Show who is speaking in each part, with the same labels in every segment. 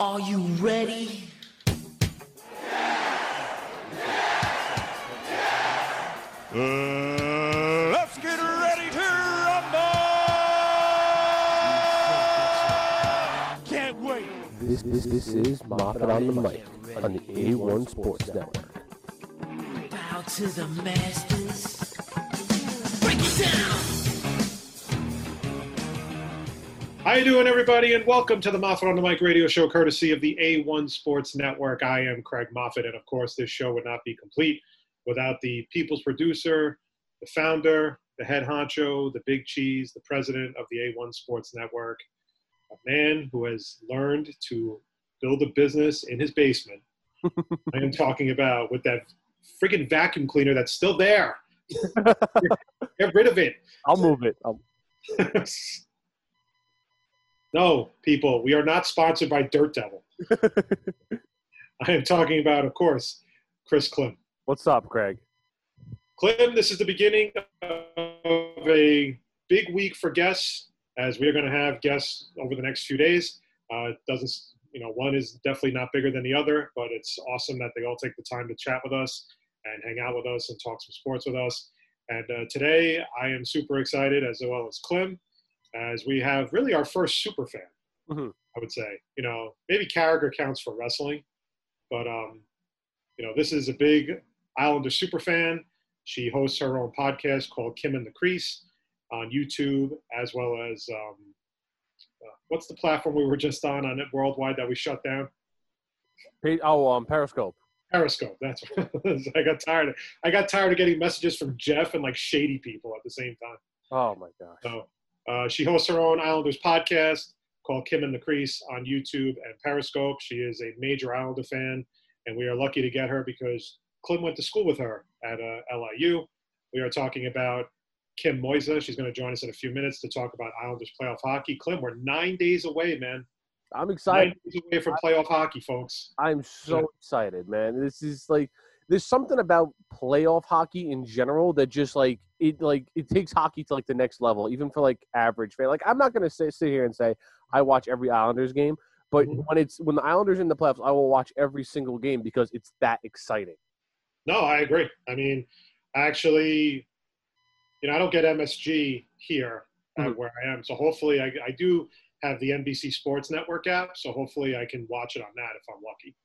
Speaker 1: Are you ready?
Speaker 2: Yeah, yeah, Uh, let's get ready to rumble! Can't wait.
Speaker 3: This, this, this is Moffat on the mic on the A1 Sports Network.
Speaker 1: Bow to the masters. Break it down.
Speaker 4: How you doing, everybody, and welcome to the Moffat on the Mic radio show, courtesy of the A1 Sports Network. I am Craig Moffat, and of course, this show would not be complete without the people's producer, the founder, the head honcho, the big cheese, the president of the A1 Sports Network, a man who has learned to build a business in his basement. I am talking about with that freaking vacuum cleaner that's still there. Get rid of it.
Speaker 3: I'll move it. I'll,
Speaker 4: no, people, we are not sponsored by Dirt Devil. I am talking about, of course, Chris Klim.
Speaker 3: what's up, Craig?
Speaker 4: Klim, this is the beginning of a big week for guests, as we are going to have guests over the next few days. Uh, doesn't, you know, one is definitely not bigger than the other, but it's awesome that they all take the time to chat with us and hang out with us and talk some sports with us. And uh, today, I am super excited, as well as Klim, as we have really our first super fan.
Speaker 3: Mhm.
Speaker 4: I would say, you know, maybe Carragher counts for wrestling, but um, you know, this is a big Islander super fan. She hosts her own podcast called Kim in the Crease on YouTube, as well as um, uh, what's the platform we were just on on it worldwide that we shut down?
Speaker 3: Oh, um, Periscope.
Speaker 4: Periscope. That's I got tired. Of, I got tired of getting messages from Jeff and like shady people at the same time.
Speaker 3: Oh my gosh.
Speaker 4: So uh, she hosts her own Islanders podcast called Kim in the Crease on YouTube and Periscope. She is a major Islander fan, and we are lucky to get her because Klim went to school with her at uh, LIU. We are talking about Kim Moisa. She's going to join us in a few minutes to talk about Islanders playoff hockey. Klim, we're nine days away, man.
Speaker 3: I'm excited.
Speaker 4: Nine days away from playoff hockey, folks.
Speaker 3: I'm so excited, man. This is like there's something about playoff hockey in general that just like it like it takes hockey to like the next level, even for like average fan. Like I'm not gonna sit sit here and say I watch every Islanders game, but
Speaker 4: Mhm.
Speaker 3: when it's when the Islanders in the playoffs, I will watch every single game because it's that exciting.
Speaker 4: No, I agree. I mean, actually, you know, I don't get MSG here
Speaker 3: Mhm.
Speaker 4: where I am. So hopefully, I, I do have the NBC Sports Network app. So hopefully, I can watch it on that if I'm lucky.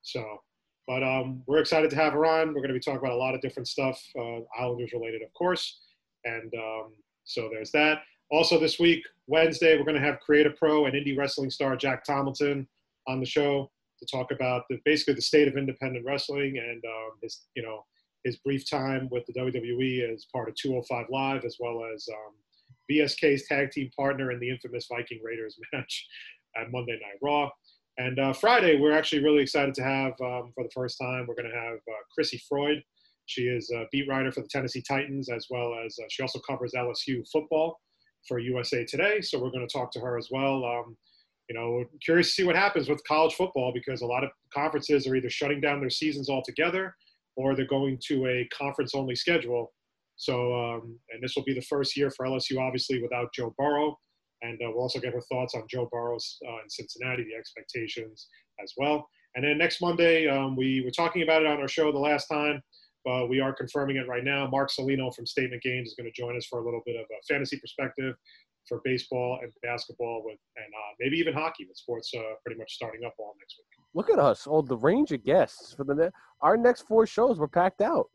Speaker 4: So, but um, we're excited to have her on. We're going to be talking about a lot of different stuff, uh, Islanders related, of course. And um, so there's that. Also, this week, Wednesday, we're going to have Creative Pro and indie wrestling star Jack Tomlinson on the show to talk about the basically the state of independent wrestling and um, his you know his brief time with the WWE as part of 205 Live, as well as um, BSK's tag team partner in the infamous Viking Raiders match at Monday Night Raw. And uh, Friday, we're actually really excited to have um, for the first time. We're going to have uh, Chrissy Freud. She is a beat writer for the Tennessee Titans, as well as uh, she also covers LSU football for USA Today. So we're going to talk to her as well. Um, you know, curious to see what happens with college football because a lot of conferences are either shutting down their seasons altogether or they're going to a conference only schedule. So, um, and this will be the first year for LSU, obviously, without Joe Burrow. And uh, we'll also get her thoughts on Joe Burrow's uh, in Cincinnati, the expectations as well. And then next Monday, um, we were talking about it on our show the last time, but we are confirming it right now. Mark Salino from Statement Games is going to join us for a little bit of a fantasy perspective for baseball and basketball with, and uh, maybe even hockey with sports uh, pretty much starting up all next week.
Speaker 3: Look at us, oh the range of guests for the ne- our next four shows were packed out.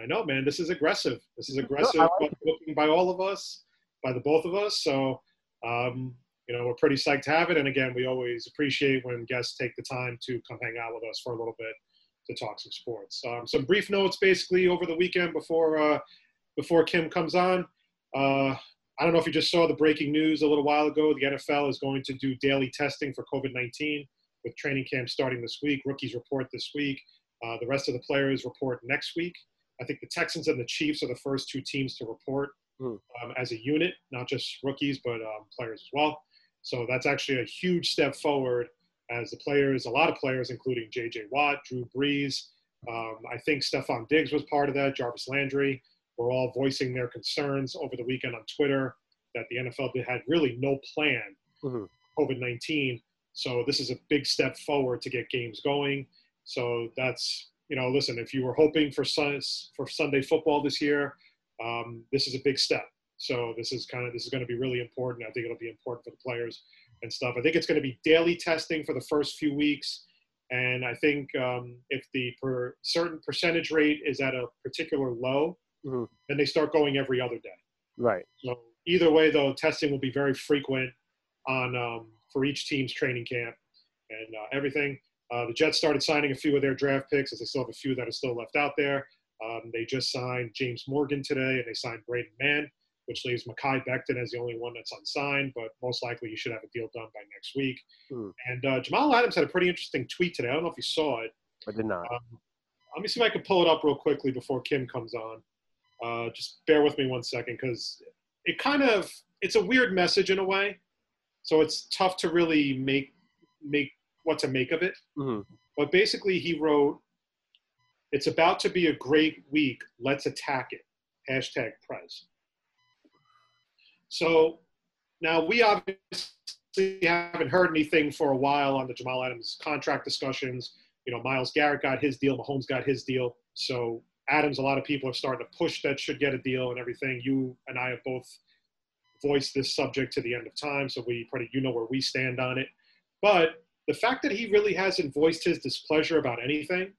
Speaker 4: I know, man. This is aggressive. This is
Speaker 3: No,
Speaker 4: aggressive
Speaker 3: like
Speaker 4: by, looking by all of us, by the both of us. So, um, you know, we're pretty psyched to have it. And again, we always appreciate when guests take the time to come hang out with us for a little bit to talk some sports. Um, some brief notes, basically, over the weekend before uh, before Kim comes on. Uh, I don't know if you just saw the breaking news a little while ago. The NFL is going to do daily testing for COVID 19 with training camp starting this week. Rookies report this week. Uh, the rest of the players report next week. I think the Texans and the Chiefs are the first two teams to report
Speaker 3: Hmm.
Speaker 4: um, as a unit, not just rookies, but um, players as well. So that's actually a huge step forward as the players, a lot of players, including J.J. Watt, Drew Brees. Um, I think Stefon Diggs was part of that, Jarvis Landry, were all voicing their concerns over the weekend on Twitter that the NFL had really no plan
Speaker 3: Mhm.
Speaker 4: COVID 19. So this is a big step forward to get games going. So that's you know, listen, if you were hoping for sun, for Sunday football this year, um, this is a big step. So this is kind of this is going to be really important. I think it'll be important for the players and stuff. I think it's going to be daily testing for the first few weeks, and I think um, if the per certain percentage rate is at a particular low,
Speaker 3: Mhm.
Speaker 4: then they start going every other day.
Speaker 3: Right.
Speaker 4: So either way, though, testing will be very frequent on um, for each team's training camp and uh, everything. Uh, the Jets started signing a few of their draft picks, as they still have a few that are still left out there. Um, they just signed James Morgan today, and they signed Braden Mann, which leaves Mekhi Becton as the only one that's unsigned, but most likely he should have a deal done by next week.
Speaker 3: Hmm.
Speaker 4: And uh, Jamal Adams had a pretty interesting tweet today. I don't know if you saw it.
Speaker 3: I did not.
Speaker 4: Um, let me see if I can pull it up real quickly before Kim comes on. Uh, just bear with me one second because it kind of it's a weird message in a way, so it's tough to really make make what to make of it.
Speaker 3: Mhm.
Speaker 4: But basically, he wrote, "It's about to be a great week. Let's attack it." Hashtag Prez. So now we obviously haven't heard anything for a while on the Jamal Adams contract discussions. You know, Myles Garrett got his deal, Mahomes got his deal. So Adams, a lot of people are starting to push that should get a deal and everything. You and I have both voiced this subject to the end of time, so we pretty you know where we stand on it. But the fact that he really hasn't voiced his displeasure about anything,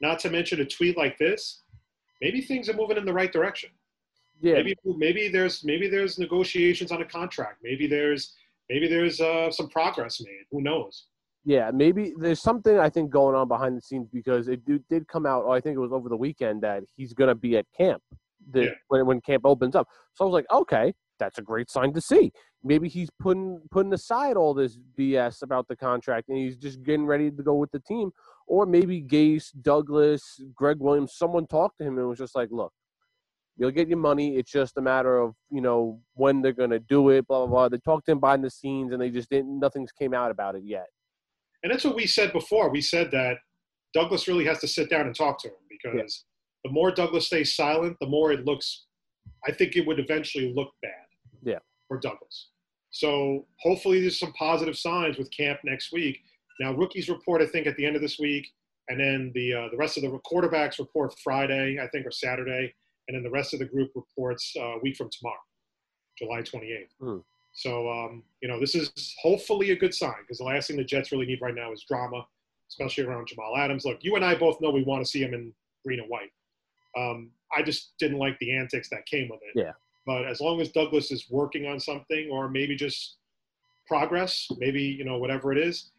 Speaker 4: not to mention a tweet like this, maybe things are moving in the right direction.
Speaker 3: Yeah.
Speaker 4: Maybe maybe there's maybe there's negotiations on a contract. Maybe there's maybe there's uh, some progress made. Who knows?
Speaker 3: Yeah, maybe there's something I think going on behind the scenes because it do, did come out. Oh, I think it was over the weekend that he's going to be at camp the,
Speaker 4: Yeah.
Speaker 3: when when camp opens up. So I was like, okay, that's a great sign to see. Maybe he's putting putting aside all this BS about the contract and he's just getting ready to go with the team. Or maybe Gase, Douglas, Gregg Williams, someone talked to him and was just like, look, you'll get your money. It's just a matter of you know when they're going to do it. Blah blah blah. They talked to him behind the scenes and they just didn't. Nothing's came out about it yet.
Speaker 4: And that's what we said before. We said that Douglas really has to sit down and talk to him because the more Douglas stays silent, the more it looks. I think it would eventually look bad.
Speaker 3: Yeah.
Speaker 4: For Douglas. So hopefully there's some positive signs with camp next week. Now rookies report I think at the end of this week, and then the uh, the rest of the quarterbacks report Friday I think or Saturday, and then the rest of the group reports uh, a week from tomorrow, July 28th.
Speaker 3: Hmm.
Speaker 4: So um, you know this is hopefully a good sign because the last thing the Jets really need right now is drama, especially around Jamal Adams. Look, you and I both know we want to see him in green and white. Um, I just didn't like the antics that came with it.
Speaker 3: Yeah.
Speaker 4: But as long as Douglas is working on something, or maybe just progress, maybe you know whatever it is,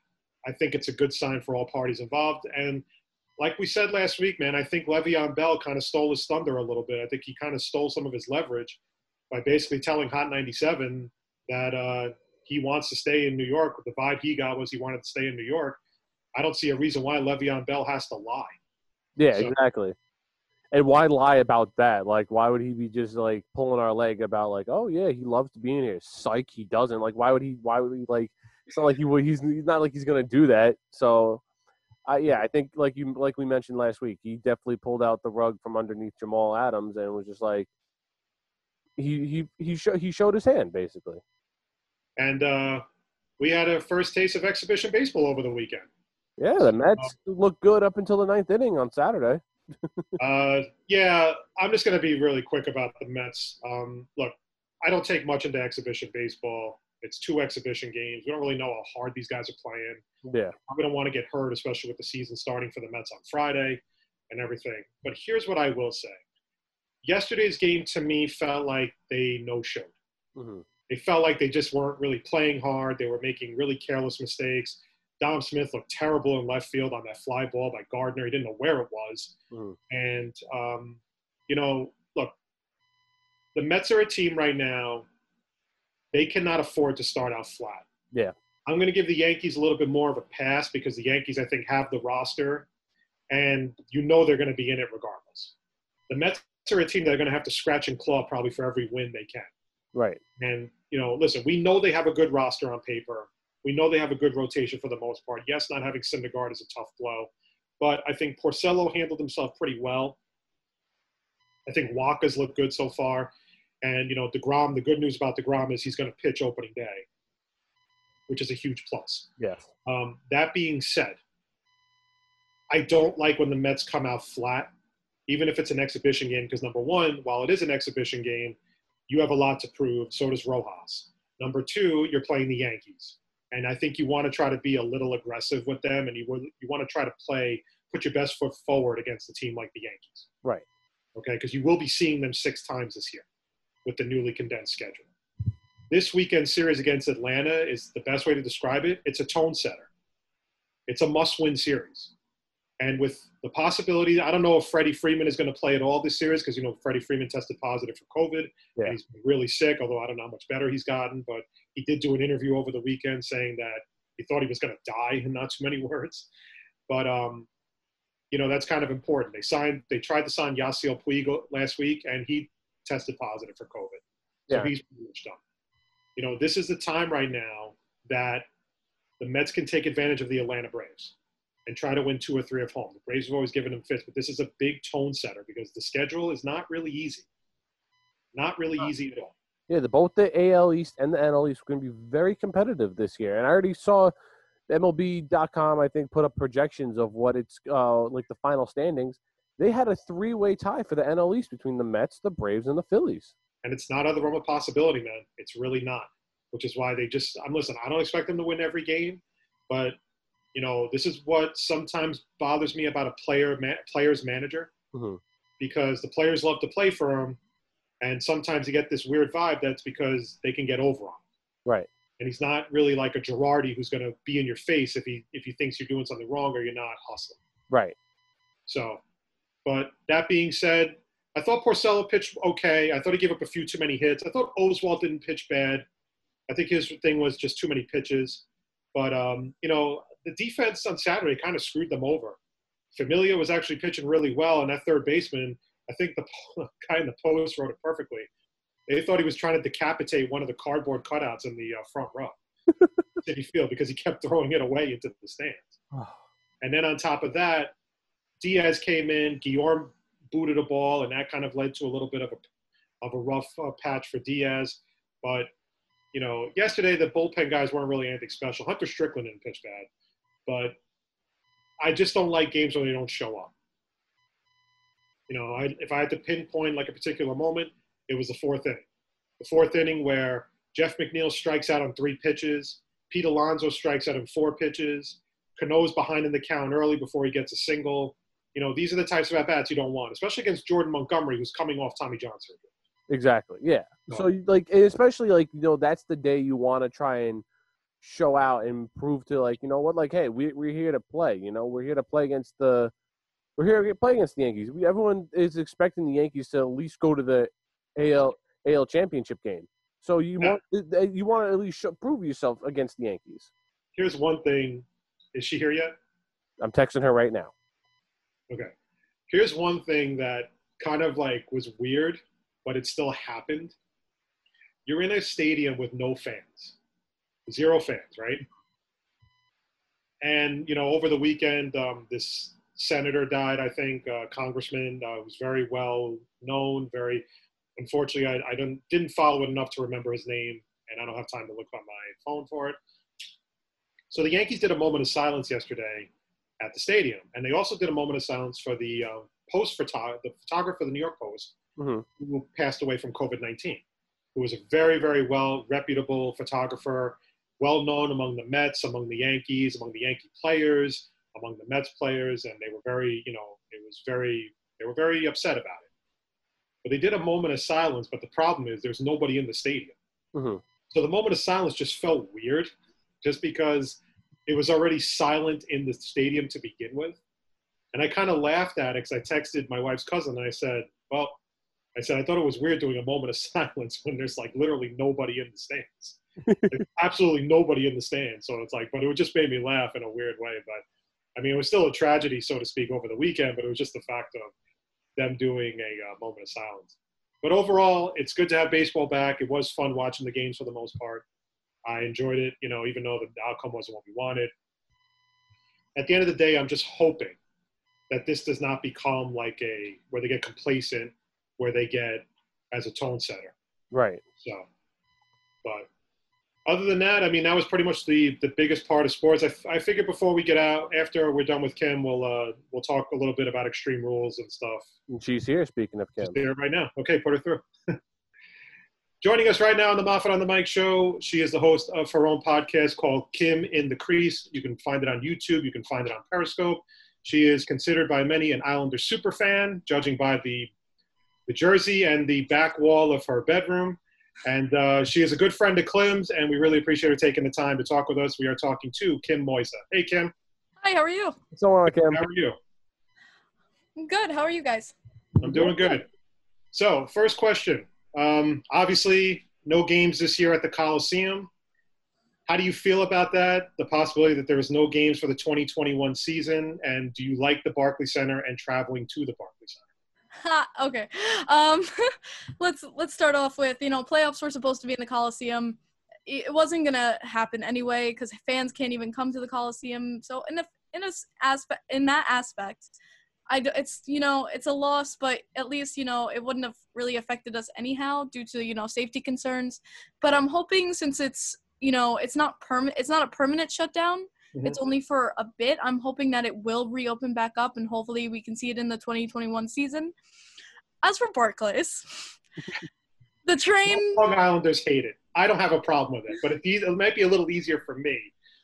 Speaker 4: I think it's a good sign for all parties involved. And like we said last week, man, I think Le'Veon Bell kind of stole his thunder a little bit. I think he kind of stole some of his leverage by basically telling Hot 97 that uh, he wants to stay in New York. The vibe he got was he wanted to stay in New York. I don't see a reason why Le'Veon Bell has to lie.
Speaker 3: Yeah,
Speaker 4: So-
Speaker 3: exactly. And why lie about that? Like, why would he be just like pulling our leg about like, oh yeah, he loves to be in here. Psych, he doesn't. Like, why would he? Why would he like? It's not like he would. He's, he's not like he's gonna do that. So, I yeah, I think like you like we mentioned last week, he definitely pulled out the rug from underneath Jamal Adams and was just like, he he he showed he showed his hand basically.
Speaker 4: And uh, we had a first taste of exhibition baseball over the weekend.
Speaker 3: Yeah, the Mets looked good up until the ninth inning on Saturday.
Speaker 4: Uh, yeah, I'm just going to be really quick about the Mets. Um, look, I don't take much into exhibition baseball. It's two exhibition games. We don't really know how hard these guys are playing.
Speaker 3: Yeah,
Speaker 4: I'm going to want to get hurt, especially with the season starting for the Mets on Friday and everything. But here's what I will say. Yesterday's game to me felt like they no showed.
Speaker 3: hmm
Speaker 4: They felt like they just weren't really playing hard. They were making really careless mistakes. Dom Smith looked terrible in left field on that fly ball by Gardner. He didn't know where it was.
Speaker 3: Mhm.
Speaker 4: And, um, you know, look, the Mets are a team right now. They cannot afford to start out flat.
Speaker 3: Yeah.
Speaker 4: I'm going to give the Yankees a little bit more of a pass because the Yankees, I think, have the roster, and you know they're going to be in it regardless. The Mets are a team that are going to have to scratch and claw probably for every win they can.
Speaker 3: right.
Speaker 4: And, you know, listen, we know they have a good roster on paper. We know they have a good rotation for the most part. Yes, not having Syndergaard is a tough blow, but I think Porcello handled himself pretty well. I think Wacha's looked good so far. And, you know, DeGrom, the good news about DeGrom is he's going to pitch opening day. which is a huge plus.
Speaker 3: Yes.
Speaker 4: Um, that being said, I don't like when the Mets come out flat, even if it's an exhibition game, because number one, while it is an exhibition game, you have a lot to prove. So does Rojas. Number two, you're playing the Yankees. And I think you want to try to be a little aggressive with them, and you, you want to try to play, put your best foot forward against a team like the Yankees.
Speaker 3: Right.
Speaker 4: Okay, because you will be seeing them six times this year with the newly condensed schedule. This weekend series against Atlanta is the best way to describe it. It's a tone setter. It's a must-win series. And with the possibility, I don't know if Freddie Freeman is going to play at all this series because you know Freddie Freeman tested positive for COVID.
Speaker 3: Yeah.
Speaker 4: And he's been really sick, although I don't know how much better he's gotten. But he did do an interview over the weekend saying that he thought he was going to die in not too many words. But um, you know that's kind of important. They signed, they tried to sign Yasiel Puig last week, and he tested positive for COVID. So
Speaker 3: Yeah.
Speaker 4: he's pretty much done. You know, this is the time right now that the Mets can take advantage of the Atlanta Braves and try to win two or three of home. The Braves have always given them fits, but this is a big tone setter because the schedule is not really easy. Not really easy at all.
Speaker 3: Yeah, the, both the AL East and the NL East are going to be very competitive this year. And I already saw MLB.com, I think, put up projections of what it's uh, like the final standings. They had a three way tie for the NL East between the Mets, the Braves, and the Phillies.
Speaker 4: And it's not out of the realm of possibility, man. It's really not. Which is why they just I'm listen, I don't expect them to win every game, but you know, this is what sometimes bothers me about a player ma- player's manager
Speaker 3: Mhm.
Speaker 4: because the players love to play for him and sometimes you get this weird vibe that's because they can get over on him.
Speaker 3: Right.
Speaker 4: and he's not really like a Girardi who's going to be in your face if he if he thinks you're doing something wrong or you're not hustling.
Speaker 3: Right.
Speaker 4: So, but that being said, I thought Porcello pitched okay. I thought he gave up a few too many hits. I thought Oswalt didn't pitch bad. I think his thing was just too many pitches. But um, you know, the defense on Saturday kind of screwed them over. Familia was actually pitching really well, and that third baseman, I think the guy in the post wrote it perfectly. They thought he was trying to decapitate one of the cardboard cutouts in the uh, front row, Citi Field, because he kept throwing it away into the stands. And then on top of that, Diaz came in, Guillorme booted a ball, and that kind of led to a little bit of a of a rough uh, patch for Diaz. But you know, yesterday the bullpen guys weren't really anything special. Hunter Strickland didn't pitch bad, but I just don't like games where they don't show up. You know, I, if I had to pinpoint like a particular moment, it was the fourth inning. The fourth inning where Jeff McNeil strikes out on three pitches, Pete Alonso strikes out on four pitches, Cano's behind in the count early before he gets a single. You know, these are the types of at bats you don't want, especially against Jordan Montgomery, who's coming off Tommy John surgery.
Speaker 3: Exactly. Yeah. So like, especially like you know, that's the day you want to try and show out and prove to like you know what, like, hey, we we're here to play. You know, we're here to play against the, we're here to play against the Yankees. We, everyone is expecting the Yankees to at least go to the AL AL championship game. So you
Speaker 4: Yeah.
Speaker 3: want you want to at least show, prove yourself against the Yankees.
Speaker 4: Here's one thing. Is she here yet?
Speaker 3: I'm texting her right now.
Speaker 4: Okay. Here's one thing that kind of like was weird, but it still happened. You're in a stadium with no fans, zero fans, right? And you know, over the weekend, um, this senator died. I think uh, congressman uh, was very well known. Very, unfortunately, I, I don't didn't follow it enough to remember his name, and I don't have time to look on my phone for it. So the Yankees did a moment of silence yesterday at the stadium, and they also did a moment of silence for the uh, post photo- the photographer of the New York Post
Speaker 3: Mhm.
Speaker 4: who passed away from COVID nineteen, who was a very very well reputable photographer, well known among the Mets, among the Yankees, among the Yankee players, among the Mets players, and they were very you know it was very they were very upset about it. But they did a moment of silence, but the problem is there's nobody in the stadium.
Speaker 3: Mhm.
Speaker 4: So the moment of silence just felt weird, just because it was already silent in the stadium to begin with. And I kind of laughed at it because I texted my wife's cousin and I said, Well, I said, I thought it was weird doing a moment of silence when there's like literally nobody in the stands. Absolutely nobody in the stands. So it's like, but it just made me laugh in a weird way. But I mean, it was still a tragedy, so to speak, over the weekend, but it was just the fact of them doing a uh, moment of silence. But overall, it's good to have baseball back. It was fun watching the games for the most part. I enjoyed it, you know, even though the outcome wasn't what we wanted. At the end of the day, I'm just hoping that this does not become like a where they get complacent, where they get as a tone setter.
Speaker 3: Right.
Speaker 4: So, but other than that, I mean, that was pretty much the the biggest part of sports. I, I figured before we get out, after we're done with Kim, we'll uh, we'll talk a little bit about extreme rules and stuff.
Speaker 3: She's here. Speaking of Kim,
Speaker 4: Just there right now. Okay, put her through. Joining us right now on the Moffat on the Mic show, she is the host of her own podcast called Kim in the Crease. You can find it on YouTube. You can find it on Periscope. She is considered by many an Islander super fan, judging by the the jersey and the back wall of her bedroom. And uh, she is a good friend of Klim's, and we really appreciate her taking the time to talk with us. We are talking to Kim Moisa. Hey, Kim.
Speaker 5: Hi, how are you?
Speaker 3: so on, Kim.
Speaker 4: How are you?
Speaker 5: I'm good. How are you guys?
Speaker 4: I'm doing good. So, first question. Um, obviously, no games this year at the Coliseum. How do you feel about that? The possibility that there is no games for the 2021 season, and do you like the Barclays Center and traveling to the Barclays Center?
Speaker 5: Okay. Um, let's let's start off with you know playoffs were supposed to be in the Coliseum. It wasn't gonna happen anyway because fans can't even come to the Coliseum. So in a in a aspect in that aspect, I it's you know it's a loss, but at least you know it wouldn't have really affected us anyhow due to you know safety concerns. But I'm hoping since it's you know it's not permanent it's not a permanent shutdown
Speaker 4: Mhm.
Speaker 5: it's only for a bit i'm hoping that it will reopen back up and hopefully we can see it in the 2021 season as for barclays the train
Speaker 4: Long Islanders hate it. I don't have a problem with it, but it, it might be a little easier for me,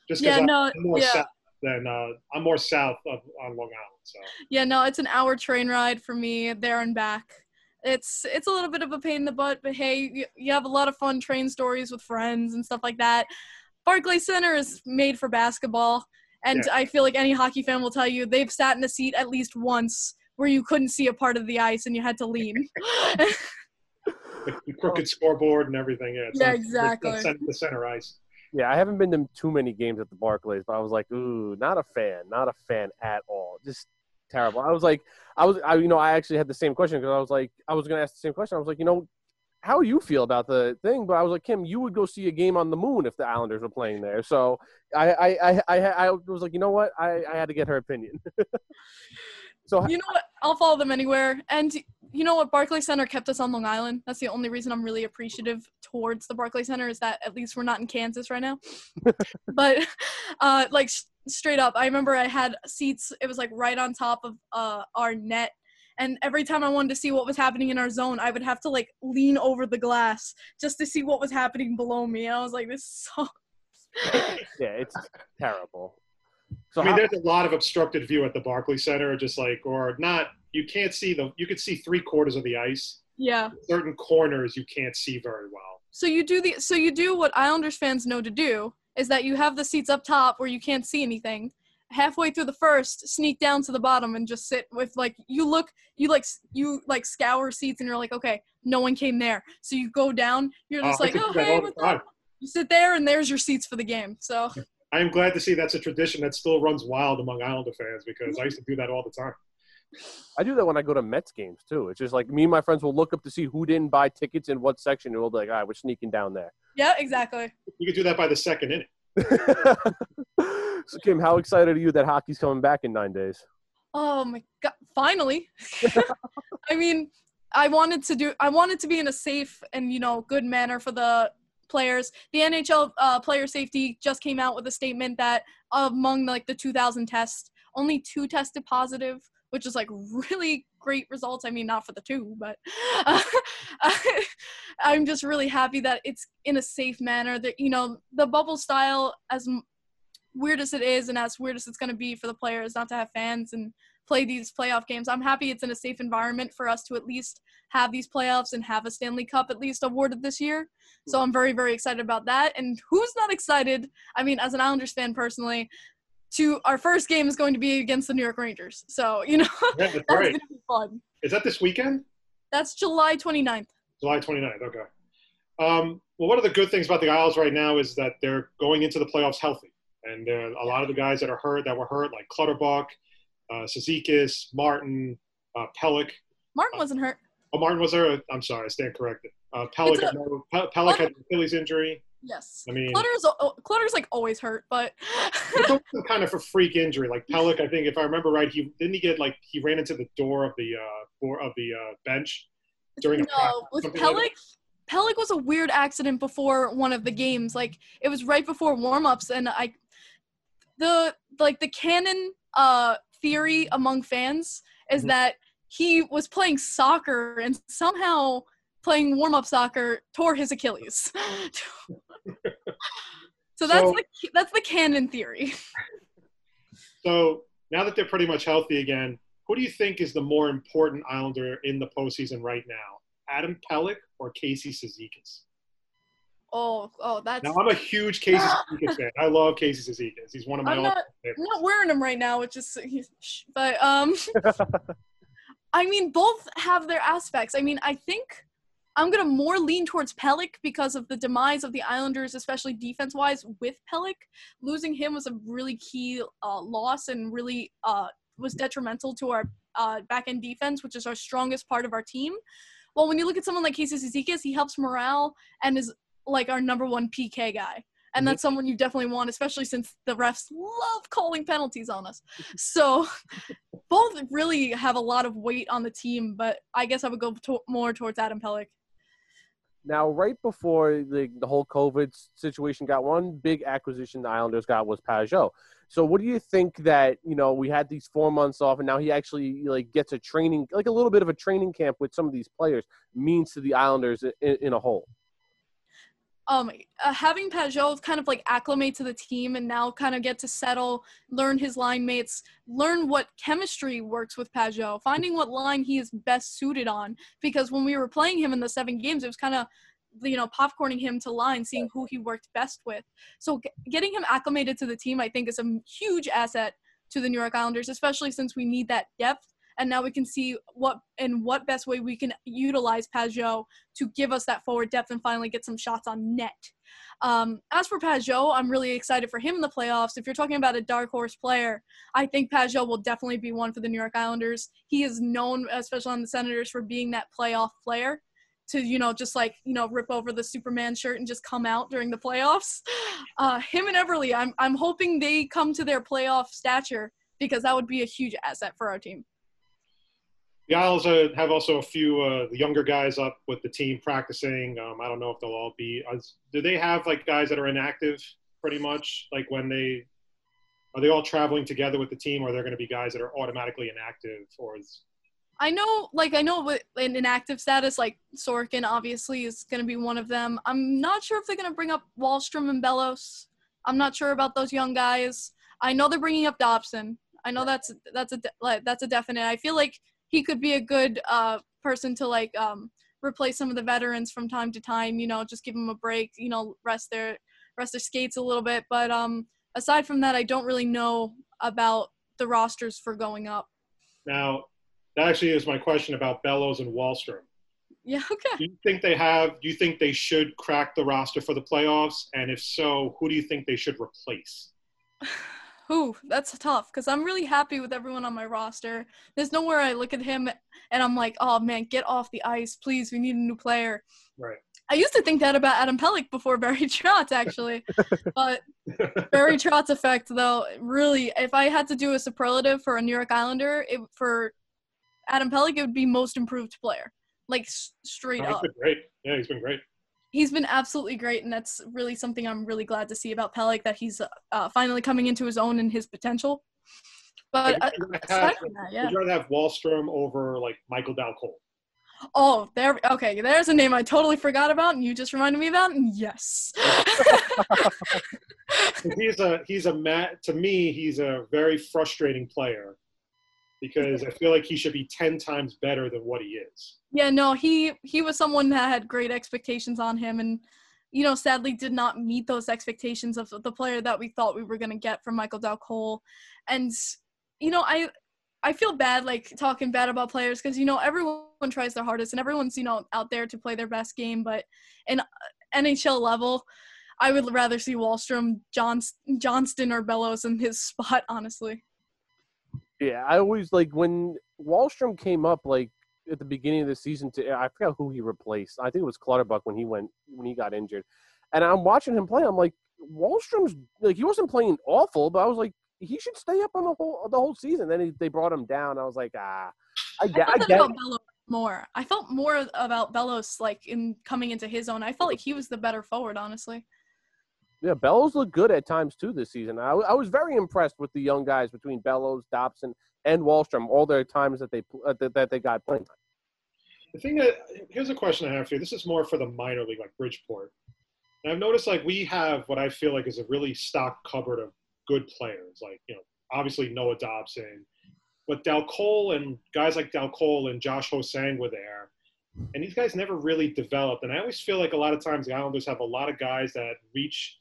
Speaker 4: just because
Speaker 5: yeah
Speaker 4: I'm more
Speaker 5: yeah
Speaker 4: south than uh, I'm more south of on Long Island. So
Speaker 5: yeah no it's an hour train ride for me there and back it's it's a little bit of a pain in the butt but hey you, you have a lot of fun train stories with friends and stuff like that barclays center is made for basketball and
Speaker 4: Yeah.
Speaker 5: i feel like any hockey fan will tell you they've sat in a seat at least once where you couldn't see a part of the ice and you had to lean
Speaker 4: the, the crooked scoreboard and everything. Yeah,
Speaker 5: Yeah,
Speaker 4: on-
Speaker 5: exactly.
Speaker 4: The center, the center ice.
Speaker 3: Yeah, I haven't been to too many games at the Barclays, but I was like, ooh, not a fan, not a fan at all. Just terrible. I was like, I was, I, you know, I actually had the same question because I was like, I was going to ask the same question. I was like, you know, how do you feel about the thing? But I was like, Kim, you would go see a game on the moon if the Islanders were playing there. So I, I, I, I, I was like, you know what? I, I had to get her opinion. so
Speaker 5: You know what? I'll follow them anywhere. And you know what? Barclays Center kept us on Long Island. That's the only reason I'm really appreciative towards the Barclays Center is that at least we're not in Kansas right now. but uh, like straight up, I remember I had seats. It was like right on top of uh, our net. And every time I wanted to see what was happening in our zone, I would have to like lean over the glass just to see what was happening below me. And I was like, this is so.
Speaker 3: yeah, it's terrible. So
Speaker 4: I mean,
Speaker 3: how-
Speaker 4: there's a lot of obstructed view at the Barclays Center, just like or not. You can't see the. You could see three quarters of the ice.
Speaker 5: Yeah.
Speaker 4: Certain corners you can't see very well.
Speaker 5: So you do the so you do what Islanders fans know to do is that you have the seats up top where you can't see anything. Halfway through the first, sneak down to the bottom and just sit with like you look you like you like scour seats and you're like okay no one came there so you go down you're ah, just
Speaker 4: Oh,
Speaker 5: like
Speaker 4: could
Speaker 5: oh hey
Speaker 4: all the
Speaker 5: what's
Speaker 4: time.
Speaker 5: up you sit there and there's your seats for the game so
Speaker 4: I am glad to see that's a tradition that still runs wild among Islander fans because I used to do that all the time.
Speaker 3: I do that when I go to Mets games too. It's just like me and my friends will look up to see who didn't buy tickets in what section, and we'll be like, all right, we're sneaking down there.
Speaker 5: yeah exactly
Speaker 4: You could do that by the second inning.
Speaker 3: so Kim, how excited are you that hockey's coming back in nine days?
Speaker 5: Oh my god! Finally, I mean, I wanted to do. I wanted to be in a safe and you know good manner for the players. The NHL uh, player safety just came out with a statement that among like the 2,000 tests, only two tested positive, which is like really great results. I mean, not for the two, but uh, I'm just really happy that it's in a safe manner. That you know the bubble style as weird as it is and as weird as it's going to be for the players not to have fans and play these playoff games. I'm happy it's in a safe environment for us to at least have these playoffs and have a Stanley Cup at least awarded this year. So I'm very, very excited about that. And who's not excited? I mean, as an Islanders fan personally, to our first game is going to be against the New York Rangers. So, you know,
Speaker 4: Yeah, that's
Speaker 5: that's going to be fun.
Speaker 4: Is that this weekend?
Speaker 5: That's July 29th.
Speaker 4: July 29th. Okay. Um, well, one of the good things about the Isles right now is that they're going into the playoffs healthy, and a lot of the guys that are hurt, that were hurt, like Clutterbuck, uh, Cizikas, Martin, uh, Pelech.
Speaker 5: Martin wasn't hurt.
Speaker 4: Oh, Martin was there. I'm sorry, I stand corrected. Uh,
Speaker 5: Pelech, a-
Speaker 4: Pelech had an Achilles injury.
Speaker 5: Yes.
Speaker 4: I mean,
Speaker 5: Clutter's, Clutter's like always hurt, but
Speaker 4: it's also kind of a freak injury. Like Pelech, I think if I remember right, he didn't he get like he ran into the door of the uh, door of the uh, bench during a
Speaker 5: no, with
Speaker 4: something like
Speaker 5: Pelech, Pelech was a weird accident before one of the games. Like it was right before warm-ups and I the like the canon uh theory among fans is
Speaker 3: Mhm.
Speaker 5: that he was playing soccer and somehow playing warm-up soccer tore his Achilles. so that's
Speaker 4: So-
Speaker 5: the that's the canon theory.
Speaker 4: So now that they're pretty much healthy again, who do you think is the more important Islander in the postseason right now? Adam Pelech or Casey Cizikas?
Speaker 5: Oh, oh, that's
Speaker 4: Now I'm a huge Casey Cizikas fan. I love Casey Cizikas. He's one of my
Speaker 5: I'm not. I'm not wearing them right now, which is but um I mean both have their aspects. I mean, I think I'm gonna more lean towards Pelech because of the demise of the Islanders, especially defense wise with Pelech. Losing him was a really key uh, loss and really uh, was detrimental to our uh, back end defense, which is our strongest part of our team. Well, when you look at someone like Casey Cizikas, he helps morale and is like our number one PK guy. And that's someone you definitely want, especially since the refs love calling penalties on us. So both really have a lot of weight on the team, but I guess I would go to- more towards Adam Pelech.
Speaker 3: Now, right before the, the whole COVID situation got one big acquisition the Islanders got was Pageau. So, what do you think that you know we had these four months off, and now he actually like gets a training, like a little bit of a training camp with some of these players, means to the Islanders in, in a whole?
Speaker 5: Um uh, having Pageau kind of like acclimate to the team and now kind of get to settle, learn his line mates, learn what chemistry works with Pageau, finding what line he is best suited on. Because when we were playing him in the seven games, it was kind of you know popcorning him to line, seeing who he worked best with. So g- getting him acclimated to the team, I think, is a huge asset to the New York Islanders, especially since we need that depth. And now we can see what and what best way we can utilize Pageau to give us that forward depth and finally get some shots on net. Um, as for Pageau, I'm really excited for him in the playoffs. If you're talking about a dark horse player, I think Pageau will definitely be one for the New York Islanders. He is known, especially on the Senators, for being that playoff player. To you know, just like you know, rip over the Superman shirt and just come out during the playoffs. Uh, him and Eberle, I'm I'm hoping they come to their playoff stature because that would be a huge asset for our team.
Speaker 4: The Isles uh, have also a few uh, the younger guys up with the team practicing. Um, I don't know if they'll all be. Uh, do they have like guys that are inactive pretty much? Like when they are they all traveling together with the team, or they're going to be guys that are automatically inactive? Or is
Speaker 5: I know, like, I know with in inactive status, like Sorokin obviously is going to be one of them. I'm not sure if they're going to bring up Wahlstrom and Bellows. I'm not sure about those young guys. I know they're bringing up Dobson. I know that's that's a that's a definite. I feel like he could be a good uh, person to like um, replace some of the veterans from time to time. You know, just give them a break. You know, rest their rest their skates a little bit. But um, aside from that, I don't really know about the rosters for going up.
Speaker 4: now that actually is my question about Bellows and Wahlstrom.
Speaker 5: Yeah. Okay.
Speaker 4: Do you think they have? Do you think they should crack the roster for the playoffs? And if so, who do you think they should replace?
Speaker 5: Ooh, that's tough because I'm really happy with everyone on my roster. There's nowhere I look at him and I'm like, oh man, get off the ice, please. We need a new player.
Speaker 4: Right.
Speaker 5: I used to think that about Adam Pelech before Barry Trotz, actually. but Barry Trotz effect, though, really, if I had to do a superlative for a New York Islander, it, for Adam Pelech, it would be most improved player. Like s- straight
Speaker 4: Oh, he's
Speaker 5: up.
Speaker 4: been great. Yeah, he's been great.
Speaker 5: He's been absolutely great, and that's really something I'm really glad to see about Pelech that he's uh, finally coming into his own and his potential. But uh,
Speaker 4: Would you rather
Speaker 5: aside
Speaker 4: have-
Speaker 5: from that, yeah.
Speaker 4: Would you rather have Wahlstrom over like Michael Dal Colle?
Speaker 5: Oh, there. Okay, there's a name I totally forgot about, and you just reminded me about. And yes.
Speaker 4: he's a he's a ma- to me he's a very frustrating player because I feel like he should be ten times better than what he is.
Speaker 5: Yeah, no, he he was someone that had great expectations on him, and you know, sadly, did not meet those expectations of the player that we thought we were gonna get from Michael Dal Colle. And you know, I I feel bad like talking bad about players because you know everyone tries their hardest and everyone's you know out there to play their best game, but in uh, NHL level. I would rather see Wahlstrom, Johns- Johnston, or Bellows in his spot, honestly.
Speaker 3: Yeah, I always like when Wahlstrom came up like at the beginning of the season. To I forgot who he replaced. I think it was Clutterbuck when he went when he got injured. And I'm watching him play. I'm like, Wahlstrom's like he wasn't playing awful, but I was like, he should stay up on the whole the whole season. Then he, they brought him down. I was like, ah, I
Speaker 5: I
Speaker 3: get, I
Speaker 5: that
Speaker 3: get.
Speaker 5: more. I felt more about Bellows like in coming into his own. I felt like he was the better forward, honestly.
Speaker 3: Yeah, Bellows looked good at times too this season. I, I was very impressed with the young guys between Bellows, Dobson, and Wahlstrom. All their times that they uh, that, that they got playing time.
Speaker 4: The thing that here's a question I have for you. This is more for the minor league, like Bridgeport. And I've noticed like we have what I feel like is a really stocked cupboard of good players. Like you know, obviously Noah Dobson, but Dal Colle and guys like Dal Colle and Josh Hosang were there, and these guys never really developed. And I always feel like a lot of times the Islanders have a lot of guys that reach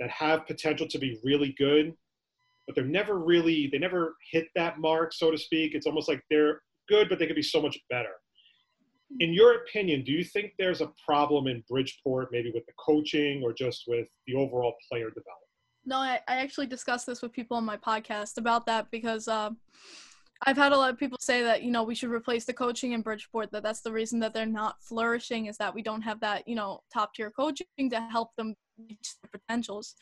Speaker 4: that have potential to be really good, but they're never really they never hit that mark, so to speak. It's almost like they're good, but they could be so much better. In your opinion, do you think there's a problem in Bridgeport, maybe with the coaching or just with the overall player development?
Speaker 5: No, I, I actually discussed this with people on my podcast about that because um, I've had a lot of people say that you know we should replace the coaching in Bridgeport. That that's the reason that they're not flourishing is that we don't have that you know top tier coaching to help them reach their potentials.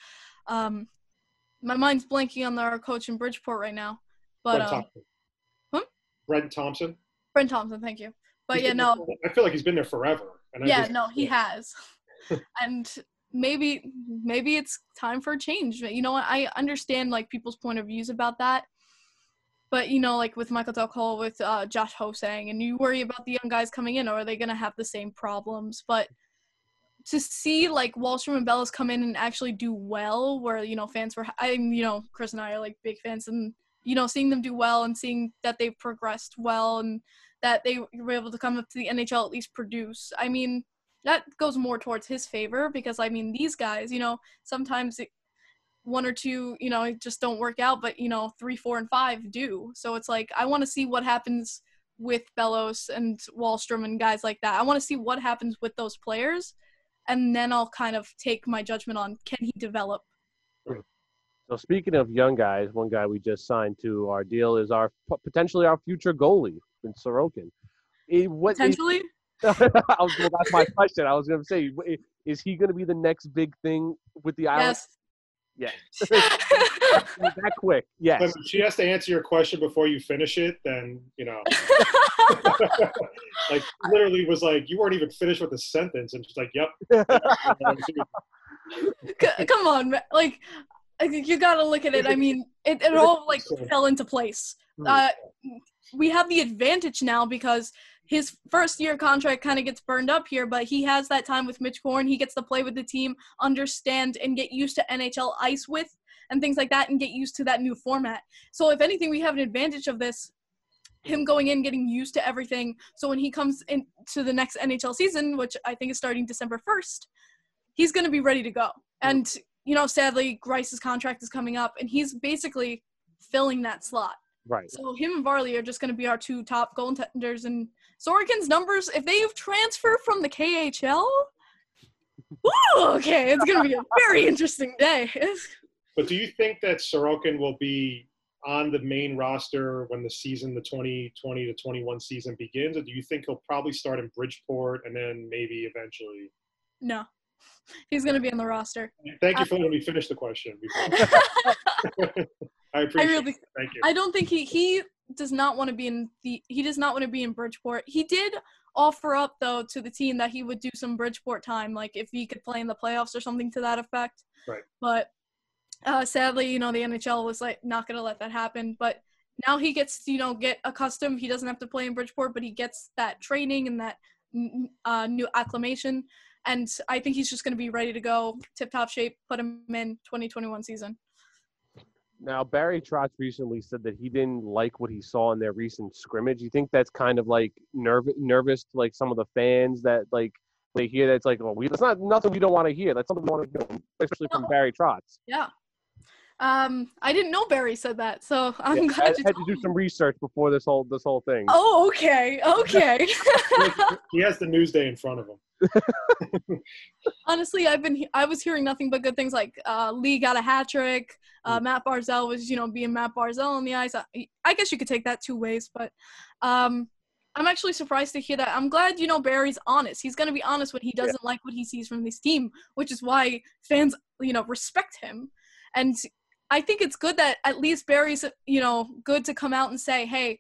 Speaker 5: Um, my mind's blanking on our coach in Bridgeport right now, but
Speaker 4: Brent
Speaker 5: um,
Speaker 4: Thompson.
Speaker 5: huh?
Speaker 4: Brent Thompson.
Speaker 5: Brent Thompson, thank you. But
Speaker 4: He's
Speaker 5: yeah, no,
Speaker 4: there I feel like he's been there forever. And I
Speaker 5: yeah,
Speaker 4: just-
Speaker 5: no, he has, and maybe maybe it's time for a change. But You know, what? I understand like people's point of views about that, but you know, like with Michael Dal Colle, with uh, Josh Hosang, and you worry about the young guys coming in, or are they gonna have the same problems? But to see like Wahlstrom and Bellows come in and actually do well, where you know fans were, I you know Chris and I are like big fans, and you know seeing them do well and seeing that they've progressed well and that they were able to come up to the NHL at least produce. I mean, that goes more towards his favor because I mean these guys, you know, sometimes it, one or two, you know, just don't work out, but you know, three, four, and five do. So it's like I want to see what happens with Bellows and Wahlstrom and guys like that. I want to see what happens with those players, and then I'll kind of take my judgment on can he develop.
Speaker 3: So speaking of young guys, one guy we just signed to our deal is our potentially our future goalie, in Sorokin. Eh, what
Speaker 5: Potentially,
Speaker 3: I was, well, that's my question. I was going to say, is he going to be the next big thing with the Islanders?
Speaker 5: yes.
Speaker 3: Yes. that quick? Yes.
Speaker 4: But if she has to answer your question before you finish it, then you know, like literally was like you weren't even finished with the sentence, and she's like, "Yep."
Speaker 5: C- come on, like I think you gotta look at it. I mean, it, it all like fell into place.
Speaker 3: Hmm.
Speaker 5: Uh, we have the advantage now because his first year contract kind of gets burned up here, but he has that time with Mitch Korn. He gets to play with the team, understand, and get used to NHL ice with and things like that, and get used to that new format. So, if anything, we have an advantage of this. Him going in, getting used to everything. So when he comes into the next NHL season, which I think is starting December first, he's going to be ready to go. And you know, sadly, Greiss's contract is coming up, and he's basically filling that slot.
Speaker 3: Right.
Speaker 5: So him and Varley are just going to be our two top goaltenders. And Sorokin's numbers, if they've transfer from the KHL, woo, okay, it's going to be a very interesting day.
Speaker 4: But do you think that Sorokin will be on the main roster when the season, the 2020 to 21 season begins, or do you think he'll probably start in Bridgeport and then maybe eventually?
Speaker 5: no, he's going to be on the roster.
Speaker 4: Thank you for letting me finish the question. I appreciate
Speaker 5: really-
Speaker 4: it. Thank you.
Speaker 5: I don't think he he does not want to be in the he does not want to be in Bridgeport. He did offer up though to the team that he would do some Bridgeport time, like if he could play in the playoffs or something to that effect.
Speaker 4: Right.
Speaker 5: But uh, sadly, you know, the NHL was like not gonna let that happen. But now he gets to, you know get accustomed. He doesn't have to play in Bridgeport, but he gets that training and that uh, new acclimation. And I think he's just going to be ready to go, tip top shape. Put him in 2021 season.
Speaker 3: Now Barry Trotz recently said that he didn't like what he saw in their recent scrimmage. You think that's kind of like nervous, nervous to like some of the fans that like they hear that's like, oh, we that's not nothing we don't want to hear. That's something we want to hear, especially from Barry Trotz.
Speaker 5: Yeah. Um, I didn't know Barry said that, so I'm
Speaker 3: Yeah, I
Speaker 5: glad you
Speaker 3: had to do
Speaker 5: me.
Speaker 3: some research before this whole this whole thing.
Speaker 5: Oh, okay, okay.
Speaker 4: he has the Newsday in front of him.
Speaker 5: Honestly, I've been I was hearing nothing but good things. Like uh, Lee got a hat trick. Uh, Matt Barzal was you know being Matt Barzal in the eyes. I, I guess you could take that two ways, but um, I'm actually surprised to hear that. I'm glad you know Barry's honest. He's gonna be honest when he doesn't like what he sees from this team, which is why fans you know respect him. And I think it's good that at least Barry's you know good to come out and say, hey,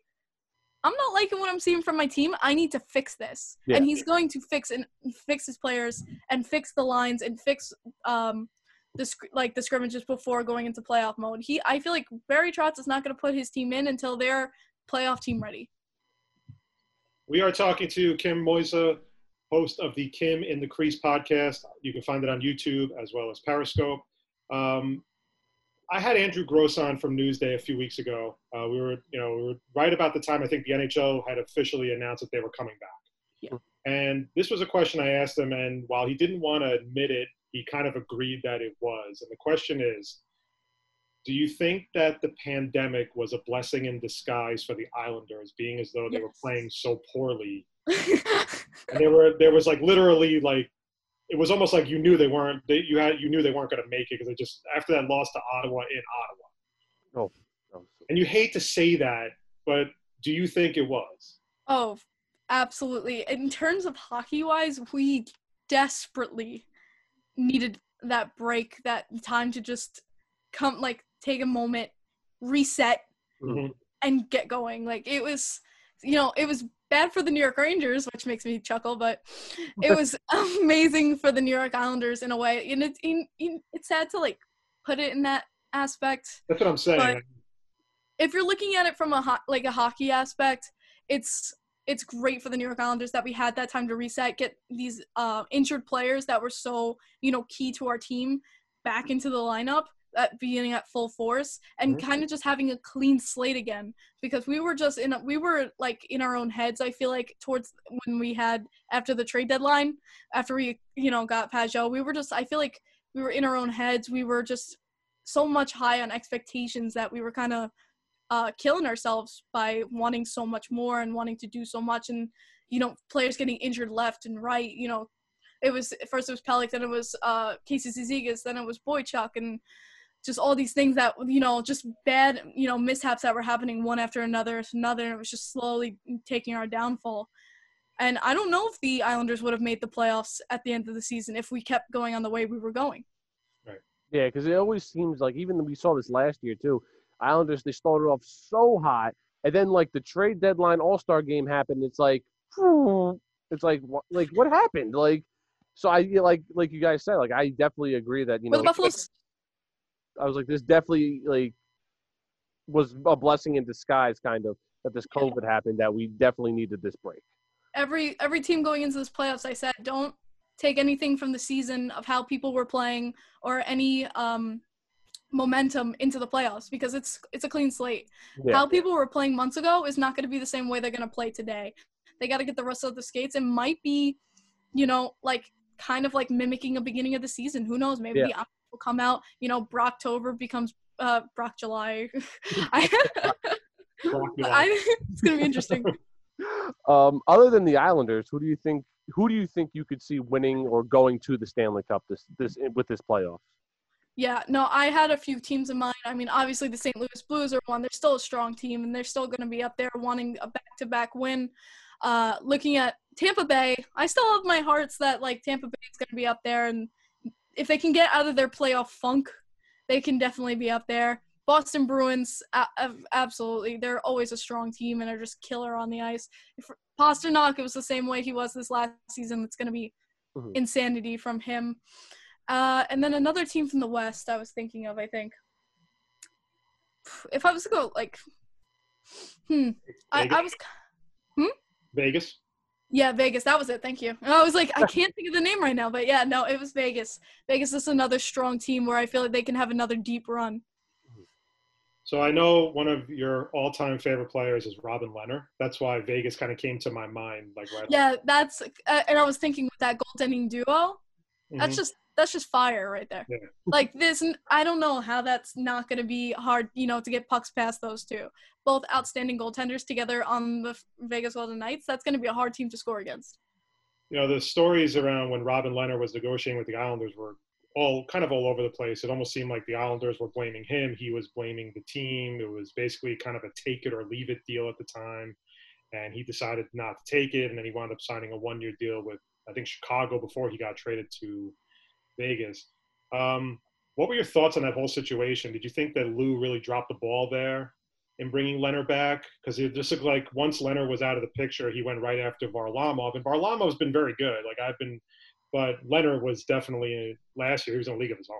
Speaker 5: I'm not liking what I'm seeing from my team. I need to fix this.
Speaker 3: Yeah.
Speaker 5: And he's going to fix and fix his players and fix the lines and fix um the sc- like the scrimmages before going into playoff mode. He I feel like Barry Trotz is not going to put his team in until they're playoff team ready.
Speaker 4: We are talking to Kim Moisa, host of the Kim in the Crease podcast. You can find it on YouTube as well as Periscope. Um, I had Andrew Gross on from Newsday a few weeks ago. Uh, we were, you know, we were right about the time I think the NHL had officially announced that they were coming back.
Speaker 5: Yeah.
Speaker 4: And this was a question I asked him, and while he didn't want to admit it, he kind of agreed that it was. And the question is, do you think that the pandemic was a blessing in disguise for the Islanders, being as though they were playing so poorly and there were there was like literally like it was almost like you knew they weren't they you had you knew they weren't going to make it because they just after that loss to Ottawa in Ottawa
Speaker 3: No,
Speaker 4: and you hate to say that but do you think it was
Speaker 5: Oh, absolutely. In terms of hockey wise, we desperately needed that break, that time to just come, like, take a moment, reset,
Speaker 4: Mhm.
Speaker 5: and get going. Like, it was, you know, it was bad for the New York Rangers, which makes me chuckle, but it was amazing for the New York Islanders in a way. And it's, in, in, it's sad to, like, put it in that aspect
Speaker 4: that's what I'm saying
Speaker 5: But- if you're looking at it from a ho- like a hockey aspect, it's it's great for the New York Islanders that we had that time to reset, get these uh, injured players that were so you know key to our team back into the lineup at beginning at full force and
Speaker 4: Mhm.
Speaker 5: kind of just having a clean slate again because we were just in a, we were like in our own heads I feel like towards when we had after the trade deadline after we you know got Pageau we were just I feel like we were in our own heads we were just so much high on expectations that we were kind of uh, killing ourselves by wanting so much more and wanting to do so much and you know players getting injured left and right you know it was first it was Pelech then it was uh, Casey Cizikas then it was Boychuk and just all these things that you know just bad you know mishaps that were happening one after another after another and it was just slowly taking our downfall and I don't know if the Islanders would have made the playoffs at the end of the season if we kept going on the way we were going right
Speaker 3: Yeah, because it always seems like even though we saw this last year too. Islanders they started off so hot, and then like the trade deadline All Star game happened. It's like, it's like what, like what happened? Like, so I like like you guys said, like I definitely agree that you
Speaker 5: Were
Speaker 3: know
Speaker 5: the Buffaloes
Speaker 3: I was like this definitely like was a blessing in disguise, kind of that this. COVID happened that we definitely needed this break.
Speaker 5: every every team going into this playoffs i said don't take anything from the season of how people were playing or any um momentum into the playoffs because it's it's a clean slate
Speaker 3: Yeah.
Speaker 5: how people were playing months ago is not going to be the same way they're going to play today they got to get the rest of the skates it might be you know like kind of like mimicking a beginning of the season who knows maybe
Speaker 3: Yeah.
Speaker 5: the will come out you know brocktober becomes uh brock july I, I it's going to be interesting
Speaker 3: Um, other than the Islanders, who do you think who do you think you could see winning or going to the Stanley Cup this this with this playoffs?
Speaker 5: Yeah, no, I had a few teams in mind. I mean, obviously the St. Louis Blues are one. They're still a strong team, and they're still going to be up there wanting a back-to-back win. Uh, looking at Tampa Bay, I still have my hearts that like Tampa Bay is going to be up there, and if they can get out of their playoff funk, they can definitely be up there. Boston Bruins, absolutely, they're always a strong team and are just killer on the ice. If Pastrnak, it was the same way he was this last season. It's going to be
Speaker 3: Mhm.
Speaker 5: insanity from him. Uh, and then another team from the West I was thinking of, I think. If I was to go, like, hmm, I, I was,
Speaker 4: Vegas
Speaker 5: yeah, Vegas, that was it. Thank you. I was like, I can't think of the name right now, but yeah, no, it was Vegas. Vegas is another strong team where I feel like they can have another deep run.
Speaker 4: so I know one of your all-time favorite players is Robin Lehner that's why Vegas kind of came to my mind like right
Speaker 5: Yeah, that's, uh, and I was thinking with that goaltending duo, that's
Speaker 4: Mhm.
Speaker 5: just that's just fire right there.
Speaker 4: Yeah.
Speaker 5: Like this, I don't know how that's not going to be hard, you know, to get pucks past those two. Both outstanding goaltenders together on the Vegas Golden Knights. That's going to be a hard team to score against.
Speaker 4: you know, the stories around when Robin Lehner was negotiating with the Islanders were all kind of all over the place. It almost seemed like the Islanders were blaming him. He was blaming the team. It was basically kind of a take it or leave it deal at the time. And he decided not to take it. And then he wound up signing a one year deal with, I think, Chicago before he got traded to Vegas. Um, what were your thoughts on that whole situation? Did you think that Lou really dropped the ball there? in bringing Lehner back because it just looked like once Lehner was out of the picture, he went right after Varlamov, and Varlamov's been very good. Like I've been, but Lehner was definitely last year. He was in a league of his own.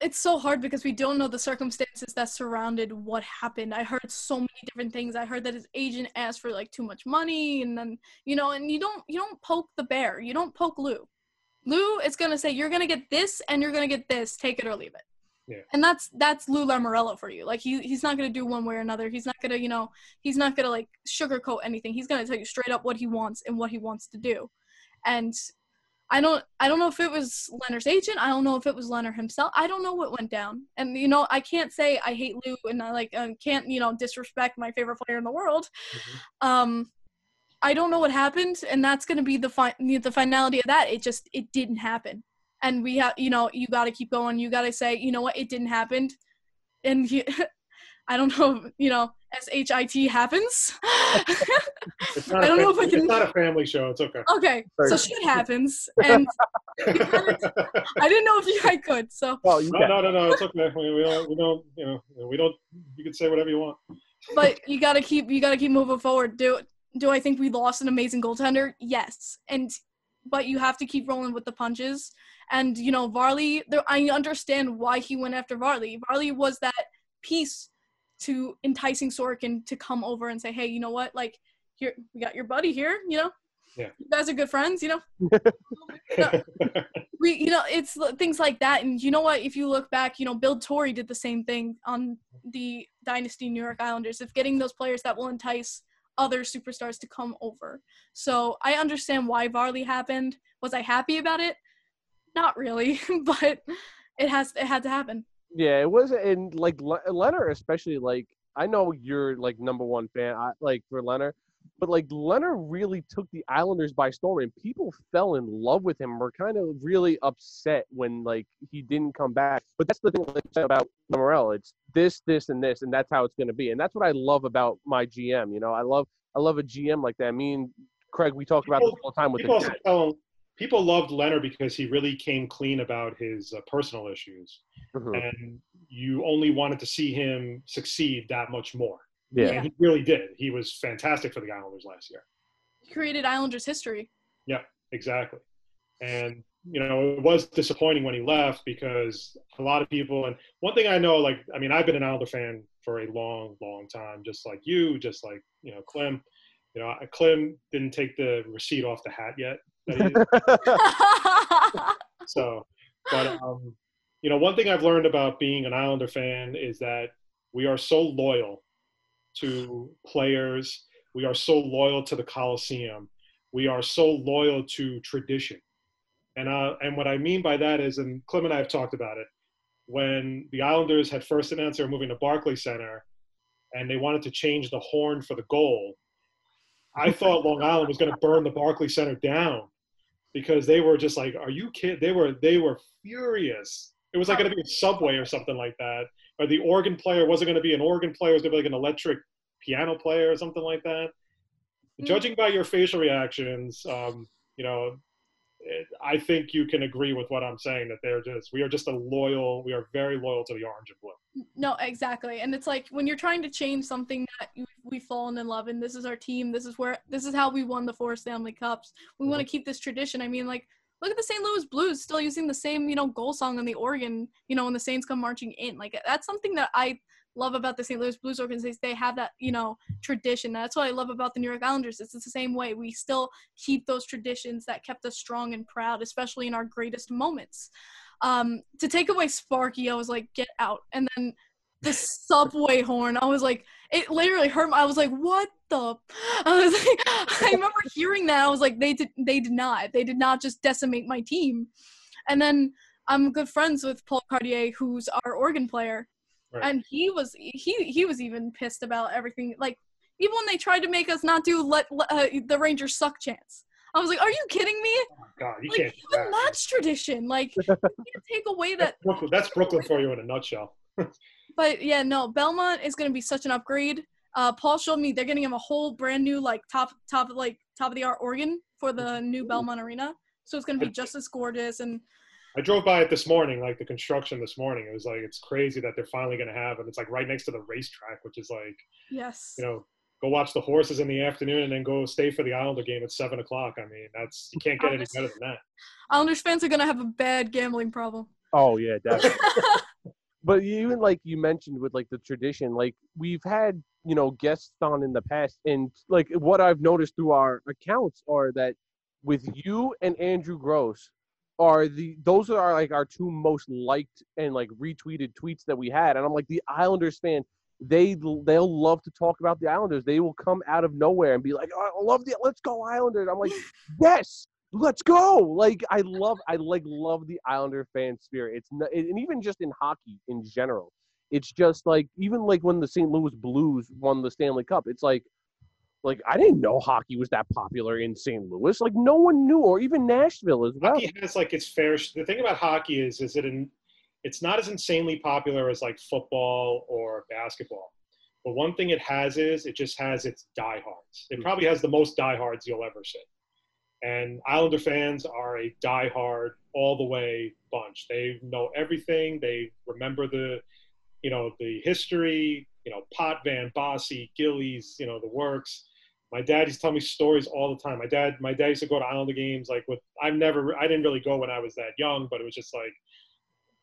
Speaker 5: it's so hard because we don't know the circumstances that surrounded what happened. I heard so many different things. I heard that his agent asked for like too much money and then, you know, and you don't you don't poke the bear. You don't poke Lou. Lou is going to say you're going to get this and you're going to get this, take it or leave it.
Speaker 4: Yeah.
Speaker 5: And that's that's Lou Lamoriello for you. Like he he's not going to do one way or another. He's not going to, you know, he's not going to like sugarcoat anything. He's going to tell you straight up what he wants and what he wants to do. And I don't I don't know if it was Lehner's agent. I don't know if it was Lehner himself. I don't know what went down. And you know, I can't say I hate Lou and I like uh, can't you know disrespect my favorite player in the world. Um, I don't know what happened, and that's gonna be the fi- the finality of that. It just it didn't happen, and we have you know you got to keep going. You got to say you know what it didn't happen, and you, I don't know you know S H I T happens.
Speaker 4: It's not
Speaker 5: I
Speaker 4: a
Speaker 5: don't know if I can-
Speaker 4: It's not a family show. It's okay.
Speaker 5: okay, so shit happens, and I didn't know if you I could. So,
Speaker 3: Well, you
Speaker 4: no,
Speaker 3: can.
Speaker 4: no, no, no. It's okay. We, we don't. We don't. You know. We don't. You can say whatever you want.
Speaker 5: but you gotta keep you gotta keep moving forward. Do do I think we lost an amazing goaltender? Yes, and but you have to keep rolling with the punches. And you know Varley, there I understand why he went after Varley. Varley was that piece to enticing Sorokin to come over and say, hey, you know what, like here we got your buddy here, you know.
Speaker 4: Yeah.
Speaker 5: You guys are good friends, you know. we you know it's things like that and you know what if you look back you know bill torrey did the same thing on the dynasty new york islanders of getting those players that will entice other superstars to come over. So i understand why varley happened. Was i happy about it? Not really but it has it had to happen.
Speaker 3: Yeah, it was, and like Le- Lehner, especially like I know you're like number one fan, I, like for Lehner, but like Lehner really took the Islanders by storm, and people fell in love with him. Were kind of really upset when like he didn't come back. But that's the thing like, about Morel. It's this, this, and this, and that's how it's going to be. And that's what I love about my GM. You know, I love I love a GM like that. I mean, Craig, we talk about this all the time with
Speaker 4: people
Speaker 3: the
Speaker 4: also people loved Lehner because he really came clean about his uh, personal issues,
Speaker 3: Mhm.
Speaker 4: and you only wanted to see him succeed that much more.
Speaker 3: Yeah.
Speaker 4: And he really did. He was fantastic for the Islanders last year.
Speaker 5: he created islanders history Yeah,
Speaker 4: Exactly. And, you know, it was disappointing when he left because a lot of people, and one thing I know, like, I mean, I've been an Islander fan for a long, long time, just like you, just like, you know, Clem. You know, Clem didn't take the receipt off the hat yet. so, but, um, you know, one thing I've learned about being an Islander fan is that we are so loyal to players. We are so loyal to the Coliseum. We are so loyal to tradition. And, uh, and what I mean by that is, and Clem and I have talked about it, when the Islanders had first announced they were moving to Barclays Center and they wanted to change the horn for the goal, I thought Long Island was going to burn the Barclays Center down because they were just like, "Are you kidding?" They were they were furious. It was like going to be a subway or something like that, or the organ player wasn't going to be an organ player; it was going to be like an electric piano player or something like that.
Speaker 5: Mm.
Speaker 4: Judging by your facial reactions, um, you know, it, I think you can agree with what I'm saying that they're just we are just a loyal, we are very loyal to the orange and blue.
Speaker 5: No, exactly. And it's like when you're trying to change something that you, we've fallen in love and this is our team, this is where this is how we won the four Stanley Cups. We want to keep this tradition. I mean, like look at the St. Louis Blues still using the same, you know, goal song on the organ, you know, when the Saints come marching in. Like that's something that I love about the St. Louis Blues organization. They have that, you know, tradition. That's what I love about the New York Islanders. It's the same way. We still keep those traditions that kept us strong and proud, especially in our greatest moments. Um, to take away Sparky, I was like, get out. And then the subway horn, I was like, it literally hurt. My, I was like, what the? I was like, I remember hearing that. I was like, they did, they did not. They did not just decimate my team. And then I'm good friends with Paul Cartier, who's our organ player,
Speaker 4: Right.
Speaker 5: and he was he he was even pissed about everything. Like even when they tried to make us not do let, let uh, the Rangers suck chance. I was like, "Are you kidding me?
Speaker 4: God, you
Speaker 5: Like
Speaker 4: can't.
Speaker 5: even
Speaker 4: that.
Speaker 5: that's tradition. Like you can't take away that
Speaker 4: Brooklyn, that's Brooklyn for you in a nutshell.
Speaker 5: But yeah, no, Belmont is gonna be such an upgrade. Uh, Paul showed me they're getting him a whole brand new like top top like top of the art organ for the new Belmont Arena. So it's gonna be just as gorgeous and
Speaker 4: I drove by it this morning, like the construction this morning. It was like it's crazy that they're finally going to have, and it's like right next to the racetrack, which is like
Speaker 5: Yes.
Speaker 4: you know, go watch the horses in the afternoon and then go stay for the Islander game at seven o'clock. I mean, that's you can't get any better than that.
Speaker 5: Islanders fans are gonna have a bad gambling problem.
Speaker 3: Oh yeah, definitely. but even like you mentioned with like the tradition, like we've had you know guests on in the past, and like what I've noticed through our accounts are that with you and Andrew Gross are the those are like our two most liked and like retweeted tweets that we had, and I'm like the Islanders fan. They they'll love to talk about the Islanders. They will come out of nowhere and be like, oh, "I love the let's go Islanders." I'm like, "Yes, let's go!" Like I love I like love the Islander fan spirit. It's not, and even just in hockey in general, it's just like even like when the St. Louis Blues won the Stanley Cup, it's like like I didn't know hockey was that popular in St. Louis. Like no one knew, or even Nashville as well.
Speaker 4: Hockey has like its fair. The thing about hockey is, is it in, it's not as insanely popular as like football or basketball. But one thing it has is it just has its diehards. It mm. probably has the most diehards you'll ever see. And Islander fans are a diehard all the way bunch. They know everything. They remember the, you know, the history. You know, Potvin Bossy, Gillies. You know, the works. My dad used to tell me stories all the time. My dad, my dad used to go to Islander games like with. I've never, I didn't really go when I was that young, but it was just like,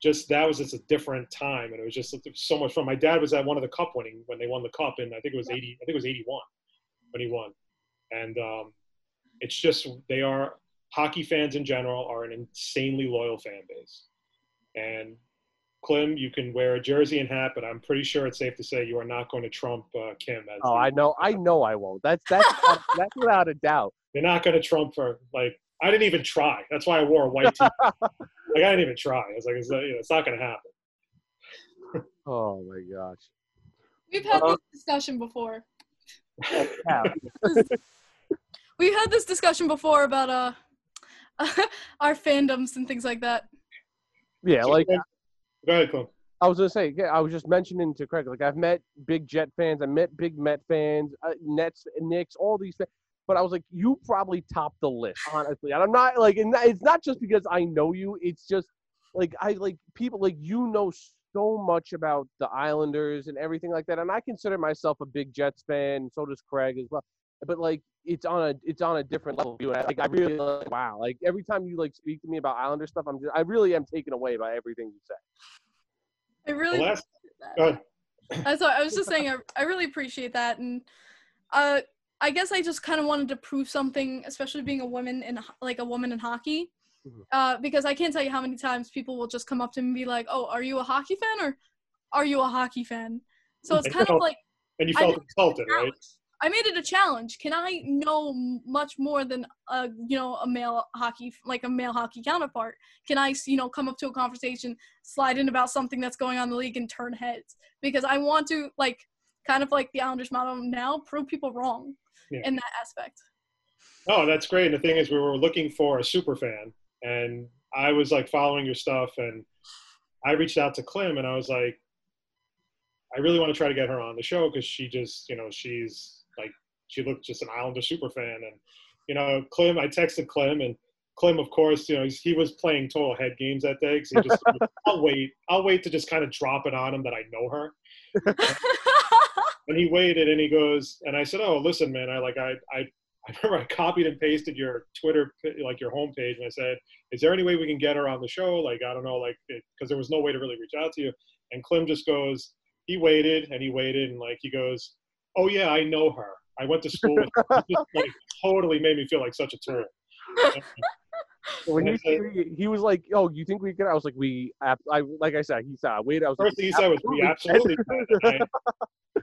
Speaker 4: just that was just a different time, and it was just so much fun. My dad was at one of the cup winning when they won the cup, and I think it was eighty. I think it was eighty-one when he won, and um, it's just they are hockey fans in general are an insanely loyal fan base, and Clem, you can wear a jersey and hat, but I'm pretty sure it's safe to say you are not going to trump uh, Kim. As
Speaker 3: Oh, I know, I know, I won't. That's that's that's without a doubt.
Speaker 4: You're not going to trump her. Like I didn't even try. That's why I wore a white tee. like I didn't even try. I was like, it's, not- you know, it's not going to happen.
Speaker 3: Oh my gosh.
Speaker 5: We've had
Speaker 3: Uh,
Speaker 5: this discussion before.
Speaker 3: Yeah.
Speaker 5: We've had this discussion before about uh our fandoms and things like that.
Speaker 3: Yeah, like
Speaker 4: Go ahead, Clem.
Speaker 3: I was gonna say, yeah, I was just mentioning to Craig, like I've met big Jet fans, I met big Met fans, uh, Nets, Knicks, all these things. But I was like, you probably top the list, honestly. And I'm not like, and it's not just because I know you. It's just like I like people like you know so much about the Islanders and everything like that. And I consider myself a big Jets fan. So does Craig as well. But like, it's on a it's on a different level. You like I really like, wow. Like every time you like speak to me about Islander stuff, I'm just I really am taken away by everything you say.
Speaker 5: I really
Speaker 4: The last,
Speaker 5: appreciate
Speaker 4: go
Speaker 5: that.
Speaker 4: ahead.
Speaker 5: I thought I was just saying I, I really appreciate that and uh I guess I just kind of wanted to prove something, especially being a woman in like a woman in hockey,
Speaker 3: Mhm.
Speaker 5: uh, because I can't tell you how many times people will just come up to me and be like, "Oh, are you a hockey fan or are you a hockey fan?" So it's
Speaker 4: I
Speaker 5: kind
Speaker 4: know.
Speaker 5: of like
Speaker 4: And you felt insulted, right?
Speaker 5: I made it a challenge. Can I know much more than a you know a male hockey like a male hockey counterpart? Can I you know come up to a conversation, slide in about something that's going on in the league and turn heads? Because I want to like kind of like the Islanders motto now, prove people wrong
Speaker 4: Yeah.
Speaker 5: in that aspect.
Speaker 4: Oh, that's great. And the thing is, we were looking for a super fan, and I was like following your stuff, and I reached out to Clem, and I was like, I really want to try to get her on the show because she just, you know, she's she looked just an Islander super fan, and you know, Clem. I texted Clem, and Clem, of course, you know, he's- he was playing total head games that day because he just, I'll wait, I'll wait to just kind of drop it on him that I know her. And he waited and he goes, and I said, "Oh, listen, man, I like I I I remember I copied and pasted your Twitter like your homepage, and I said, "Is there any way we can get her on the show? Like I don't know, like because there was no way to really reach out to you." And Clem just goes, he waited and he waited, and like he goes, "Oh yeah, I know her. I went to school with her." He just, like totally made me feel like such a tool.
Speaker 3: When he, he, was like, "Oh, you think we could?" I was like, "We," I like I said, he said, "I waited." I was
Speaker 4: First
Speaker 3: like,
Speaker 4: thing he said was, "We absolutely." And I,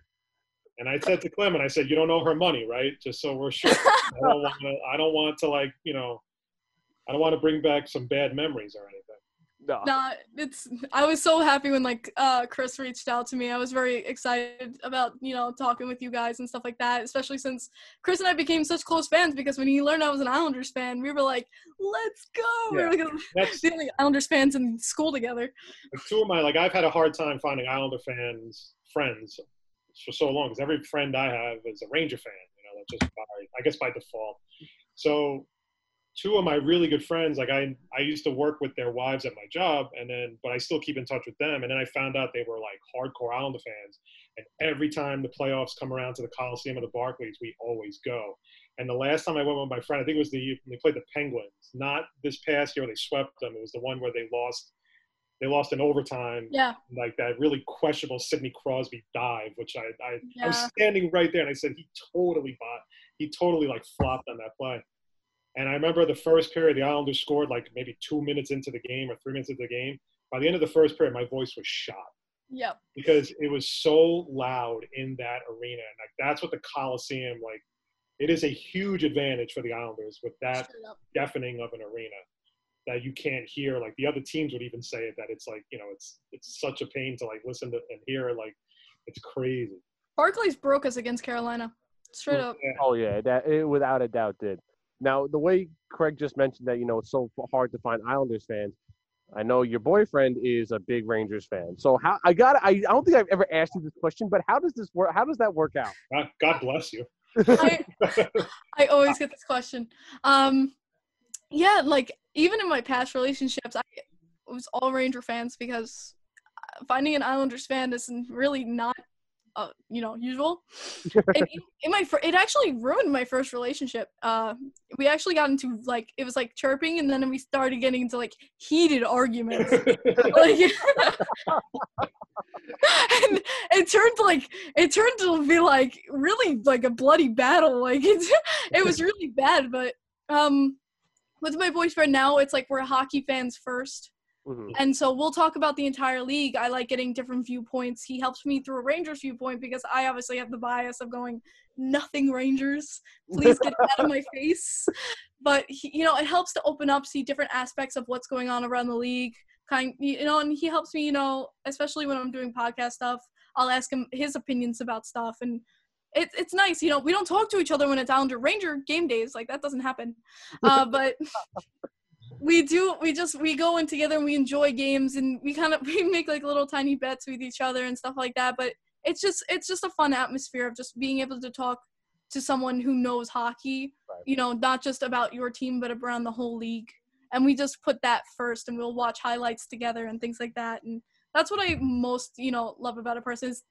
Speaker 4: and I said to Clem, and I said, "You don't know her money, right? Just so we're sure. I don't want to. I don't want to like you know. I don't want to bring back some bad memories or anything."
Speaker 3: No.
Speaker 5: Nah, it's I was so happy when like uh Chris reached out to me. I was very excited about, you know, talking with you guys and stuff like that, especially since Chris and I became such close fans because when he learned I was an Islanders fan, we were like, "Let's go." We
Speaker 3: Yeah.
Speaker 5: were like
Speaker 4: That's
Speaker 5: the only Islanders fans in school together.
Speaker 4: like two of my like. I've had a hard time finding Islander fans friends for so long because every friend I have is a Ranger fan. You know, that's just by I guess by default. So two of my really good friends, like I, I used to work with their wives at my job, and then, but I still keep in touch with them. And then I found out they were like hardcore Islander fans. And every time the playoffs come around to the Coliseum or the Barclays, we always go. And the last time I went with my friend, I think it was the they played the Penguins. Not this past year, they swept them. It was the one where they lost. They lost in overtime,
Speaker 5: Yeah.
Speaker 4: like that really questionable Sidney Crosby dive, which I, I, I was standing right there, and I said he totally bought, he totally like flopped on that play. And I remember the first period, the Islanders scored like maybe two minutes into the game or three minutes into the game. By the end of the first period, my voice was shot
Speaker 5: Yep.
Speaker 4: because it was so loud in that arena. And like that's what the Coliseum like. It is a huge advantage for the Islanders with that deafening of an arena that you can't hear. Like the other teams would even say it that it's like you know it's it's such a pain to like listen to and hear. Like it's crazy.
Speaker 5: Barclays broke us against Carolina. Straight oh,
Speaker 4: up.
Speaker 3: Oh yeah, that it without a doubt did. Now the way Craig just mentioned that you know it's so hard to find Islanders fans. I know your boyfriend is a big Rangers fan. So how I got I, I don't think I've ever asked you this question, but how does this work? How does that work out?
Speaker 4: God, God bless you.
Speaker 5: I, I always get this question. Um, yeah, like even in my past relationships, I was all Ranger fans because uh, finding an Islanders fan is really not, uh, you know, usual. and in, in my, fir- it actually ruined my first relationship. Uh, we actually got into like it was like chirping, and then we started getting into like heated arguments. like and it turned like it turned to be like really like a bloody battle like it's it was really bad but um with my boyfriend now it's like we're hockey fans first
Speaker 3: Mhm.
Speaker 5: and so we'll talk about the entire league. I like getting different viewpoints. He helps me through a rangers viewpoint because i obviously have the bias of going nothing rangers. Please get out of my face. But he, you know it helps to open up see different aspects of what's going on around the league. Kind you know and he helps me you know especially when i'm doing podcast stuff i'll ask him his opinions about stuff. And it, it's nice you know we don't talk to each other when it's Islander Ranger game days. Like that doesn't happen. Uh, but we do we just we go in together and we enjoy games and we kind of we make like little tiny bets with each other and stuff like that but it's just it's just a fun atmosphere of just being able to talk to someone who knows hockey
Speaker 3: Right.
Speaker 5: you know not just about your team but around the whole league and we just put that first and we'll watch highlights together and things like that and that's what i most you know love about a person is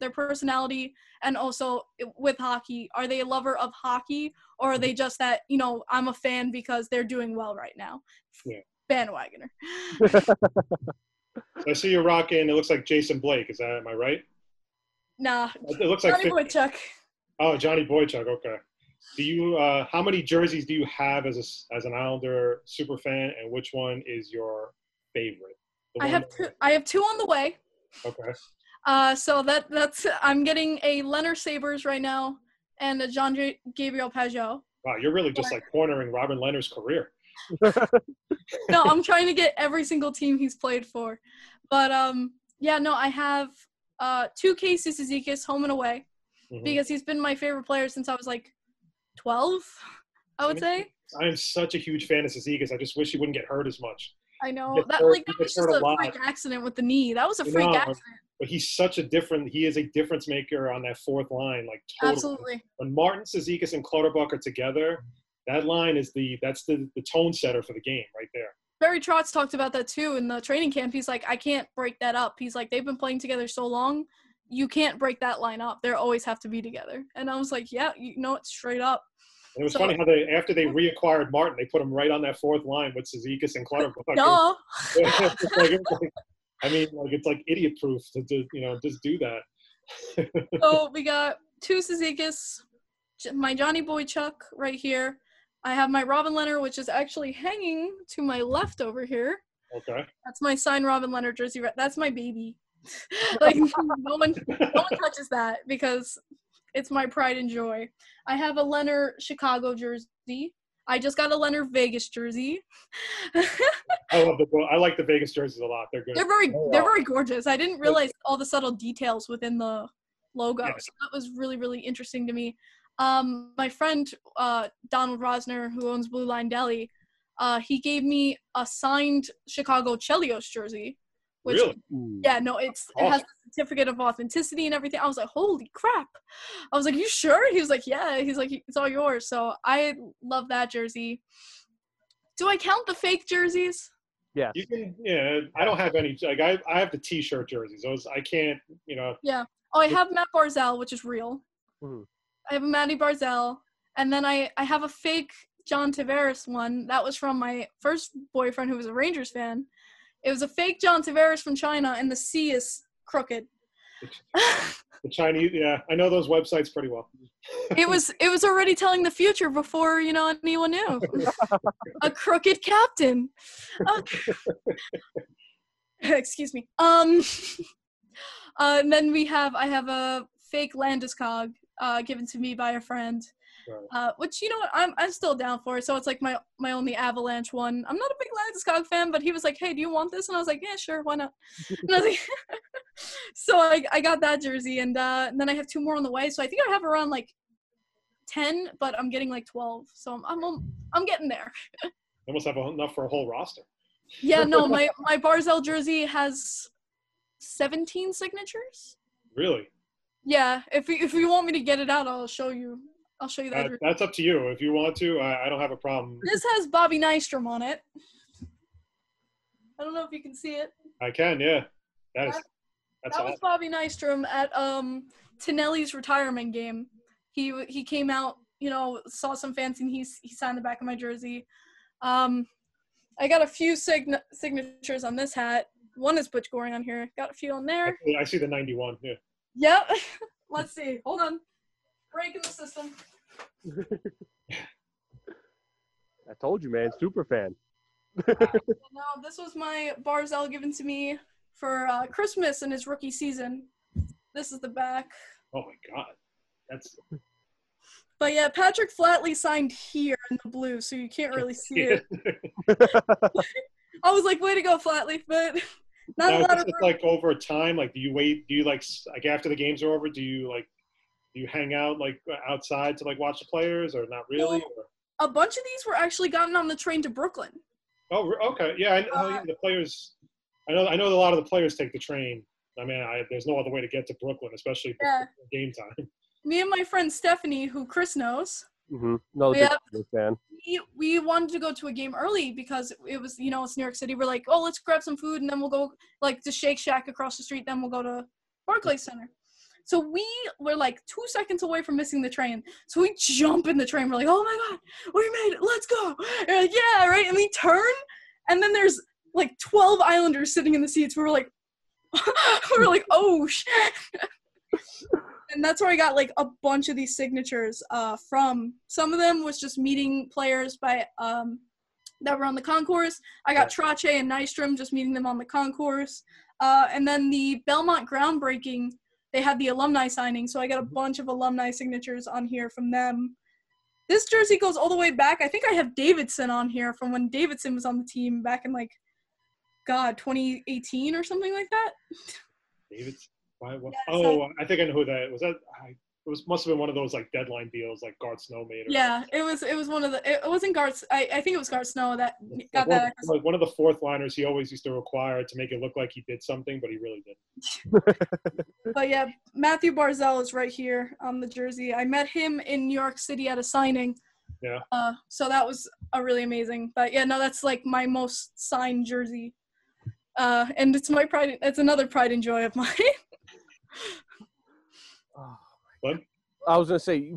Speaker 5: their personality and also with hockey are they a lover of hockey or are they just that you know i'm a fan because they're doing well right now
Speaker 4: Yeah.
Speaker 5: bandwagoner
Speaker 4: I see you're rocking. It looks like Jason Blake. Is that am I right?
Speaker 5: nah
Speaker 4: It looks like
Speaker 5: Johnny Boychuk.
Speaker 4: Oh, Johnny Boychuk. Okay. Do you? Uh, how many jerseys do you have as a, as an Islander super fan, and which one is your favorite? The
Speaker 5: i have two i have two on the way
Speaker 4: Okay.
Speaker 5: Uh so that that's i'm getting a lehner sabres right now and a john J- gabriel pageau
Speaker 4: Wow, you're really just like cornering Robin Lehner's career.
Speaker 5: no, I'm trying to get every single team he's played for. But um yeah, no, I have uh two cases Cizikas home and away
Speaker 4: Mhm.
Speaker 5: because he's been my favorite player since I was like 12, I would say.
Speaker 4: I am such a huge fan of Cizikas. I just wish he wouldn't get hurt as much.
Speaker 5: I know that
Speaker 4: hurt-
Speaker 5: like that was just
Speaker 4: a
Speaker 5: freak accident with the knee. That was a freak accident.
Speaker 4: But he's such a different. He is a difference maker on that fourth line. Like totally.
Speaker 5: Absolutely.
Speaker 4: When Martin, Cizikas, and Clutterbuck are together, that line is the that's the the tone setter for the game right there.
Speaker 5: Barry Trotz talked about that too in the training camp. He's like, I can't break that up. He's like, they've been playing together so long, you can't break that line up. They always have to be together. And I was like, yeah, you know it straight up.
Speaker 4: And it was
Speaker 5: So-
Speaker 4: funny how they after they reacquired Martin, they put him right on that fourth line with Cizikas and Clutterbuck. It's like- like- I mean, like it's like idiot proof to, to you know just do that.
Speaker 5: so we got two Suzuki's, my Johnny Boychuk right here. I have my Robin Lehner, which is actually hanging to my left over here.
Speaker 4: okay.
Speaker 5: That's my signed Robin Lehner jersey. That's my baby. like no one, no one touches that because it's my pride and joy. I have a Lehner Chicago jersey. I just got a Lehner Vegas jersey.
Speaker 4: I love the I like the Vegas jerseys a lot. They're good.
Speaker 5: they're very
Speaker 3: They
Speaker 5: they're very gorgeous. I didn't realize all the subtle details within the logo.
Speaker 4: Yes.
Speaker 5: So that was really really interesting to me. Um, my friend uh, Donald Rosner, who owns Blue Line Deli, uh, he gave me a signed Chicago Chelios jersey. Which
Speaker 4: Really?
Speaker 5: Yeah, no, it's it has a certificate of authenticity and everything. I was like, holy crap! I was like, you sure? He was like, yeah. He's like, it's all yours. So I love that jersey. Do I count the fake jerseys?
Speaker 3: Yeah.
Speaker 4: You can, yeah. I don't have any. Like I, I have the T-shirt jerseys. Those I can't. You know, Yeah.
Speaker 5: Oh, I have Matt Barzal, which is real.
Speaker 3: Mhm.
Speaker 5: I have a Matty Barzal, and then I I have a fake John Tavares one that was from my first boyfriend who was a Rangers fan. It was a fake John Tavares from China, and the C is crooked.
Speaker 4: the Chinese. Yeah, I know those websites pretty well.
Speaker 5: it was it was already telling the future before you know anyone knew. a crooked captain. Okay. Excuse me. Um. Uh, and then we have I have a fake Landeskog uh, given to me by a friend,
Speaker 4: Right.
Speaker 5: uh, which you know what I'm I'm still down for. So it's like my my only Avalanche one. I'm not a big Landeskog fan, but he was like, "Hey, do you want this?" And I was like, "Yeah, sure, why not?" And I was like, so I I got that jersey, and, uh, and then I have two more on the way. So I think I have around like ten, but I'm getting like twelve. So I'm I'm I'm getting there.
Speaker 4: They must have enough for a whole roster.
Speaker 5: Yeah, no, my my Barzal jersey has 17 signatures.
Speaker 4: Really,
Speaker 5: Yeah, if you, if you want me to get it out, I'll show you. I'll show you that.
Speaker 4: that, that's up to you. If you want to, I, I don't have a problem.
Speaker 5: This has Bobby Nystrom on it. I don't know if you can see it.
Speaker 4: I can. Yeah, that is.
Speaker 5: That-
Speaker 4: That's
Speaker 5: that was. Bobby Nystrom at um Tonelli's retirement game. He he came out, you know, saw some fans and he he signed the back of my jersey. Um, I got a few sign- signatures on this hat. One is Butch Goring on here. Got a few on there.
Speaker 4: I see the 91. Yeah.
Speaker 5: Yep. Let's see. Hold on. Breaking the system.
Speaker 3: I told you, man. Super fan.
Speaker 5: No, this was my Barzal given to me for uh, Christmas in his rookie season. This is the back.
Speaker 4: Oh my God, that's
Speaker 5: But yeah, Patrick Flatley signed here in the blue, so you can't really see it. I was like, way to go, Flatley, but not
Speaker 4: Now,
Speaker 5: a lot
Speaker 4: is
Speaker 5: of
Speaker 4: like over time? Like, do you wait? Do you like like after the games are over? Do you like do you hang out like outside to like watch the players or not really?
Speaker 5: No.
Speaker 4: Or,
Speaker 5: A bunch of these were actually gotten on the train to Brooklyn.
Speaker 4: oh, okay, yeah. I, yeah,
Speaker 5: Uh,
Speaker 4: the players. I know. I know a lot of the players take the train. I mean, I, there's no other way to get to Brooklyn, especially
Speaker 5: Yeah.
Speaker 4: game time.
Speaker 5: Me and my friend Stephanie, who Chris knows,
Speaker 3: Mm-hmm. No,
Speaker 5: Yeah.
Speaker 3: big fan.
Speaker 5: we, we wanted to go to a game early because it was, you know, it's New York City. We're like, oh, let's grab some food and then we'll go like to Shake Shack across the street. Then we'll go to Barclays Center. So we were like two seconds away from missing the train. So we jump in the train. We're like, oh my God, we made it. Let's go. And like, yeah, right. And we turn and then there's like 12 Islanders sitting in the seats. We were like, we were like, oh shit. and that's where I got like a bunch of these signatures uh, from. Some of them was just meeting players by um, that were on the concourse. I got Trache and Nystrom just meeting them on the concourse. Uh, and then the Belmont groundbreaking, they had the alumni signing, so I got a mm-hmm. bunch of alumni signatures on here from them. This jersey goes all the way back. I think I have Davidson on here from when Davidson was on the team back in like, God, 2018 or something like that.
Speaker 4: David. Why, what,
Speaker 5: Yeah,
Speaker 4: oh, I think I know who that was. That I, it was must have been one of those like deadline deals, like Garth Snow made. or
Speaker 5: Yeah, it was. It was one of the. It wasn't Garth. I, I think it was Garth Snow that got
Speaker 4: Like
Speaker 5: that.
Speaker 4: one, like one of the fourth liners he always used to require to make it look like he did something, but he really didn't.
Speaker 5: But yeah, Matthew Barzal is right here on the jersey. I met him in New York City at a signing.
Speaker 4: Yeah.
Speaker 5: Uh, so that was a really amazing. But yeah, no, that's like my most signed jersey. Uh, and it's my pride. It's another pride and joy of mine.
Speaker 4: What?
Speaker 3: I was gonna say,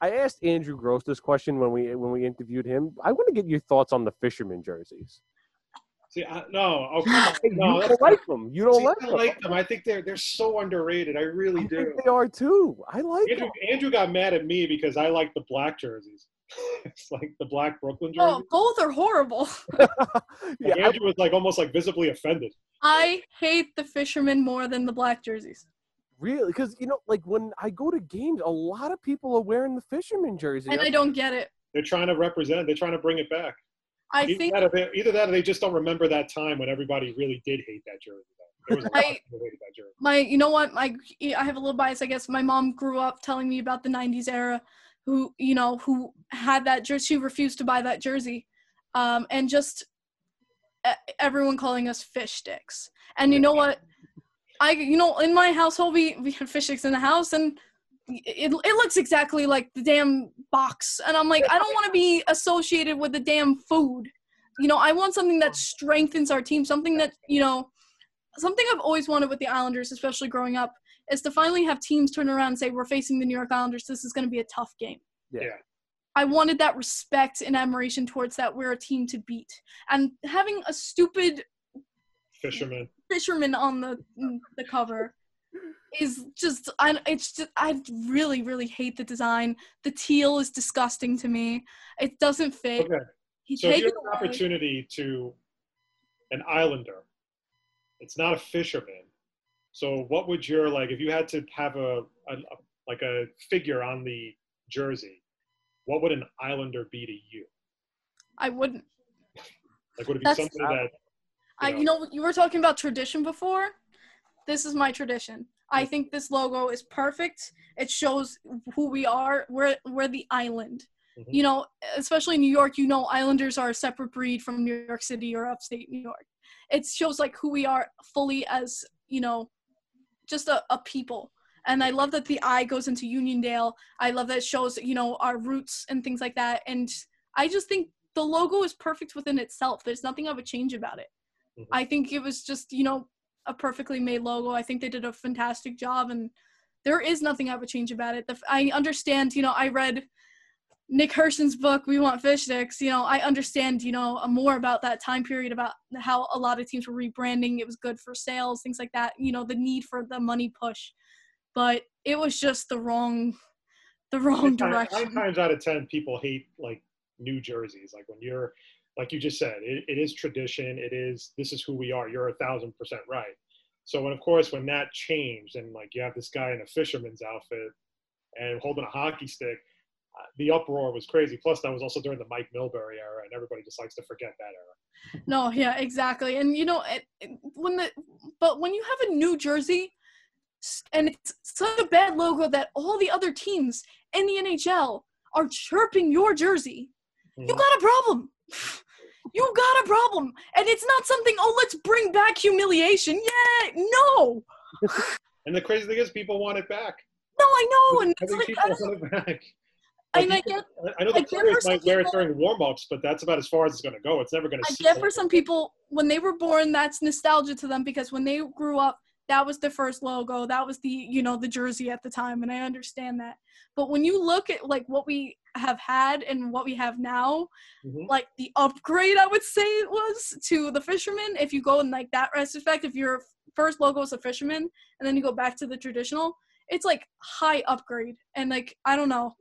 Speaker 3: I asked Andrew Gross this question when we when we interviewed him. I want to get your thoughts on the fisherman jerseys.
Speaker 4: See, I, no, come on.
Speaker 3: Hey,
Speaker 4: no,
Speaker 3: you don't like them. You don't
Speaker 4: See,
Speaker 3: like
Speaker 4: I
Speaker 3: them.
Speaker 4: like them. I think they're they're so underrated. I really
Speaker 3: I
Speaker 4: do.
Speaker 3: think they are too. I like
Speaker 4: Andrew,
Speaker 3: them.
Speaker 4: Andrew got mad at me because I like the black jerseys. it's like the black Brooklyn oh, jerseys.
Speaker 5: oh, both are horrible.
Speaker 3: yeah,
Speaker 4: Like,
Speaker 3: I-
Speaker 4: Andrew was like almost like visibly offended.
Speaker 5: I hate the fishermen more than the black jerseys.
Speaker 3: Really, because you know, like when I go to games, a lot of people are wearing the fisherman jersey.
Speaker 5: And I don't get it.
Speaker 4: They're trying to represent. They're trying to bring it back.
Speaker 5: I
Speaker 4: either,
Speaker 5: think
Speaker 4: that or they, either that or they just don't remember that time when everybody really did hate that jersey. There was a lot of
Speaker 5: I-
Speaker 4: people who hated that jersey.
Speaker 5: my you know what my i have a little bias i guess my mom grew up telling me about the 90s era who you know who had that jersey she refused to buy that jersey um and just everyone calling us fish sticks and you know what i you know in my household we we have fish sticks in the house and it, it looks exactly like the damn box and i'm like i don't want to be associated with the damn food You know, I want something that strengthens our team, something that, you know, something I've always wanted with the Islanders, especially growing up, is to finally have teams turn around and say, We're facing the New York Islanders. This is going to be a tough game.
Speaker 3: Yeah.
Speaker 4: Yeah.
Speaker 5: I wanted that respect and admiration towards that we're a team to beat. And having a stupid
Speaker 4: Fisherman.
Speaker 5: Fisherman on the mm, the cover is just I it's just I really really hate the design. The teal is disgusting to me. It doesn't fit.
Speaker 4: Okay.
Speaker 5: He
Speaker 4: So if you have an opportunity to an islander, it's not a fisherman. So what would your like if you had to have a, a, a like a figure on the jersey? What would an islander be to you?
Speaker 5: I wouldn't.
Speaker 4: Like would it be
Speaker 5: That's-
Speaker 4: something that
Speaker 5: I you know you were talking about tradition before. This is my tradition. I think this logo is perfect. It shows who we are. We're we're the island.
Speaker 4: Mhm.
Speaker 5: You know, especially in New York, you know Islanders are a separate breed from New York City or upstate New York. It shows like who we are fully as, you know, just a, a people. And I love that the eye goes into Uniondale. I love that it shows, you know, our roots and things like that. And I just think the logo is perfect within itself. There's nothing I would change about it.
Speaker 4: Mhm.
Speaker 5: I think it was just, you know, a perfectly made logo. I think they did a fantastic job, and there is nothing I would change about it. The, f- I understand, you know, I read Nick Hirshon's book, We Want Fish Sticks. You know, I understand, you know, more about that time period, about how a lot of teams were rebranding. It was good for sales, things like that. You know, the need for the money push, but it was just the wrong, the wrong
Speaker 4: nine, nine
Speaker 5: direction.
Speaker 4: times out of ten people hate like new jerseys. Like when you're like you just said, it, it is tradition. It is this is who we are. You're a thousand percent right. So and of course when that changed and like you have this guy in a fisherman's outfit and holding a hockey stick, uh, the uproar was crazy. Plus that was also during the Mike Milbury era, and everybody just likes to forget that era.
Speaker 5: No, yeah, exactly. And you know, it, it- when the but when you have a new jersey and it's such a bad logo that all the other teams in the NHL are chirping your jersey, you
Speaker 4: Mhm.
Speaker 5: got a problem. You got a problem. And it's not something, oh, let's bring back humiliation. Yeah, no.
Speaker 4: And the crazy thing is, people want it back.
Speaker 5: No, I know. And
Speaker 4: I
Speaker 5: it's
Speaker 4: think
Speaker 5: like,
Speaker 4: people
Speaker 5: I,
Speaker 4: want it back.
Speaker 5: and I
Speaker 4: Like,
Speaker 5: get
Speaker 4: I know the players might wear it during warm-ups, but that's about as far as it's going to go. It's never going to.
Speaker 5: I get for some people when they were born, that's nostalgia to them because when they grew up, that was the first logo. That was the you know the jersey at the time, and I understand that. But when you look at like what we have had and what we have now,
Speaker 4: Mhm.
Speaker 5: like the upgrade, I would say it was to the fisherman. If you go in like that retrospect, if your first logo is a fisherman and then you go back to the traditional, it's like high upgrade. And like I don't know,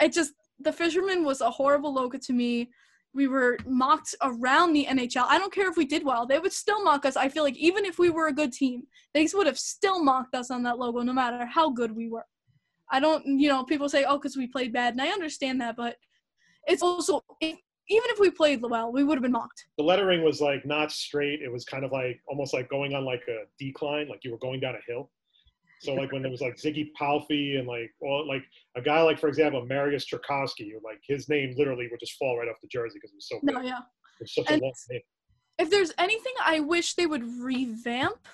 Speaker 5: it just the fisherman was a horrible logo to me we were mocked around the NHL. I don't care if we did well; they would still mock us. I feel like even if we were a good team, they would have still mocked us on that logo, no matter how good we were. I don't, you know, people say, "Oh, because we played bad," and I understand that, but it's also even if we played well, we would have been mocked.
Speaker 4: the lettering was like not straight. It was kind of like almost like going on like a decline, like you were going down a hill. So like when there was like Ziggy Palffy and like well like a guy like for example Mariusz Czerkawski, like his name literally would just fall right off the jersey because it was so
Speaker 5: No, yeah.
Speaker 4: It's such
Speaker 5: And-
Speaker 4: a long name.
Speaker 5: If there's anything I wish they would revamp,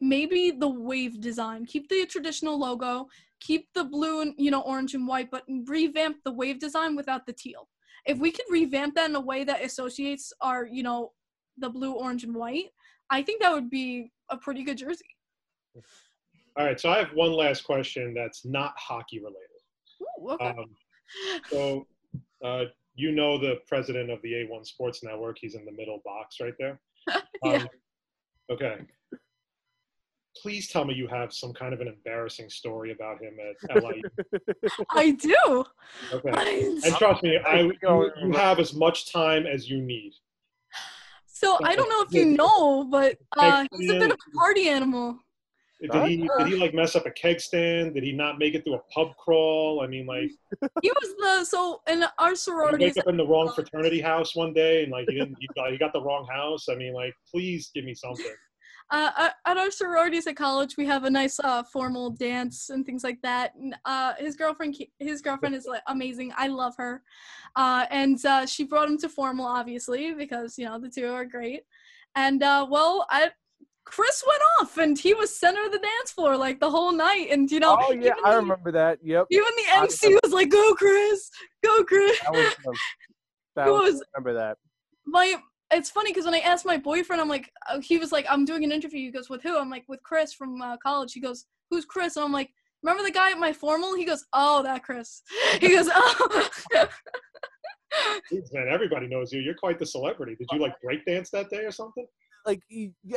Speaker 5: maybe the wave design. Keep the traditional logo, keep the blue and you know orange and white, but revamp the wave design without the teal. If we could revamp that in a way that associates our you know the blue, orange, and white, I think that would be a pretty good jersey. Mm.
Speaker 4: All right, so I have one last question that's not hockey related.
Speaker 5: Ooh, okay.
Speaker 4: Um, so uh, you know the president of the A1 Sports Network. He's in the middle box right there.
Speaker 5: Yeah.
Speaker 4: Um, Okay. Please tell me you have some kind of an embarrassing story about him at LIU.
Speaker 5: I do.
Speaker 4: Okay. And trust me, I, you, you have as much time as you need.
Speaker 5: So I don't know if you know, but uh, he's a bit of a party animal.
Speaker 4: Did he, did he like mess up a keg stand? Did he not make it through a pub crawl? I mean, like,
Speaker 5: He was the so in our
Speaker 4: sorority. he
Speaker 5: sororities.
Speaker 4: wake up in the wrong fraternity house one day and like he didn't, he got, he got the wrong house? I mean, like, please give me something.
Speaker 5: uh, at- at our sororities at college, we have a nice uh, formal dance and things like that. And, uh, his girlfriend, his girlfriend is like amazing. I love her, uh, and uh, she brought him to formal, obviously, because you know the two are great. And uh, well, I. Chris went off and he was center of the dance floor like the whole night. And you know,
Speaker 3: Oh yeah,
Speaker 5: even
Speaker 3: I
Speaker 5: the-
Speaker 3: remember that. Yep.
Speaker 5: Even the
Speaker 3: I
Speaker 5: MC was like, "Go, Chris! Go, Chris!"
Speaker 3: That was. that
Speaker 5: It
Speaker 3: was
Speaker 5: was
Speaker 3: remember that.
Speaker 5: my it's funny because when I asked my boyfriend, I'm like, uh, he was like, I'm doing an interview. He goes, with who? I'm like, with Chris from uh, college. He goes, who's Chris? And I'm like, remember the guy at my formal? He goes, oh, that Chris. He goes, oh.
Speaker 4: Jeez, man, everybody knows you. You're quite the celebrity. Did you like breakdance that day or something?
Speaker 3: Like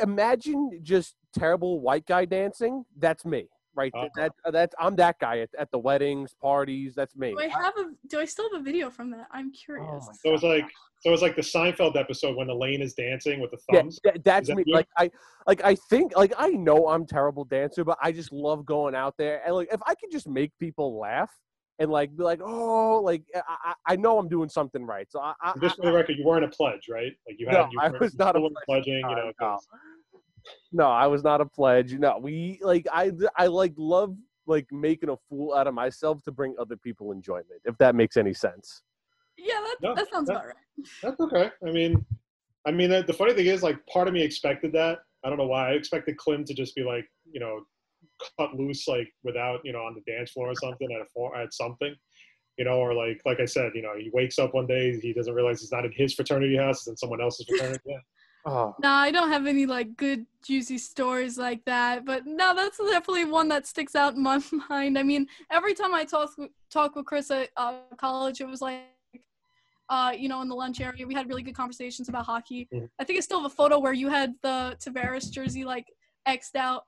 Speaker 3: imagine just terrible white guy dancing. That's me, right?
Speaker 4: Uh-huh.
Speaker 3: That that's I'm that guy at, at the weddings, parties. That's me.
Speaker 5: do I have a? Do I still have a video from that? I'm curious.
Speaker 3: Oh
Speaker 4: So it was like so it was like the Seinfeld episode when Elaine is dancing with the
Speaker 3: Yeah,
Speaker 4: thumbs.
Speaker 3: that- that's
Speaker 4: that
Speaker 3: me.
Speaker 4: you?
Speaker 3: Like I, like I think, like I know I'm terrible dancer, but I just love going out there and like if I could just make people laugh and like be like, oh, like I, I, I know I'm doing something right. So I, I,
Speaker 4: Just for the record, you weren't a pledge, right? Like you had.
Speaker 3: No,
Speaker 4: you
Speaker 3: I was not a pledge
Speaker 4: pledging. You know,
Speaker 3: no.
Speaker 4: 'cause-
Speaker 3: no, I was not a pledge. No, we like I, I like love like making a fool out of myself to bring other people enjoyment. If that makes any sense.
Speaker 5: yeah, that
Speaker 4: No,
Speaker 5: that sounds
Speaker 4: that-
Speaker 5: about right.
Speaker 4: That's okay. I mean, I mean, the, the funny thing is, like, part of me expected that. I don't know why. I expected Clem to just be like, you know, cut loose, like, without, you know, on the dance floor or something at a for, at something, you know, or like, like I said, you know, he wakes up one day, he doesn't realize he's not in his fraternity house, it's in someone else's fraternity. house.
Speaker 3: Oh,
Speaker 5: No, I don't have any like good juicy stories like that. But no, that's definitely one that sticks out in my mind. I mean, every time I talk talk with Chris at uh, college, it was like, uh, you know, in the lunch area, we had really good conversations about hockey.
Speaker 4: Mhm.
Speaker 5: I think I still have a photo where you had the Tavares jersey like xed out.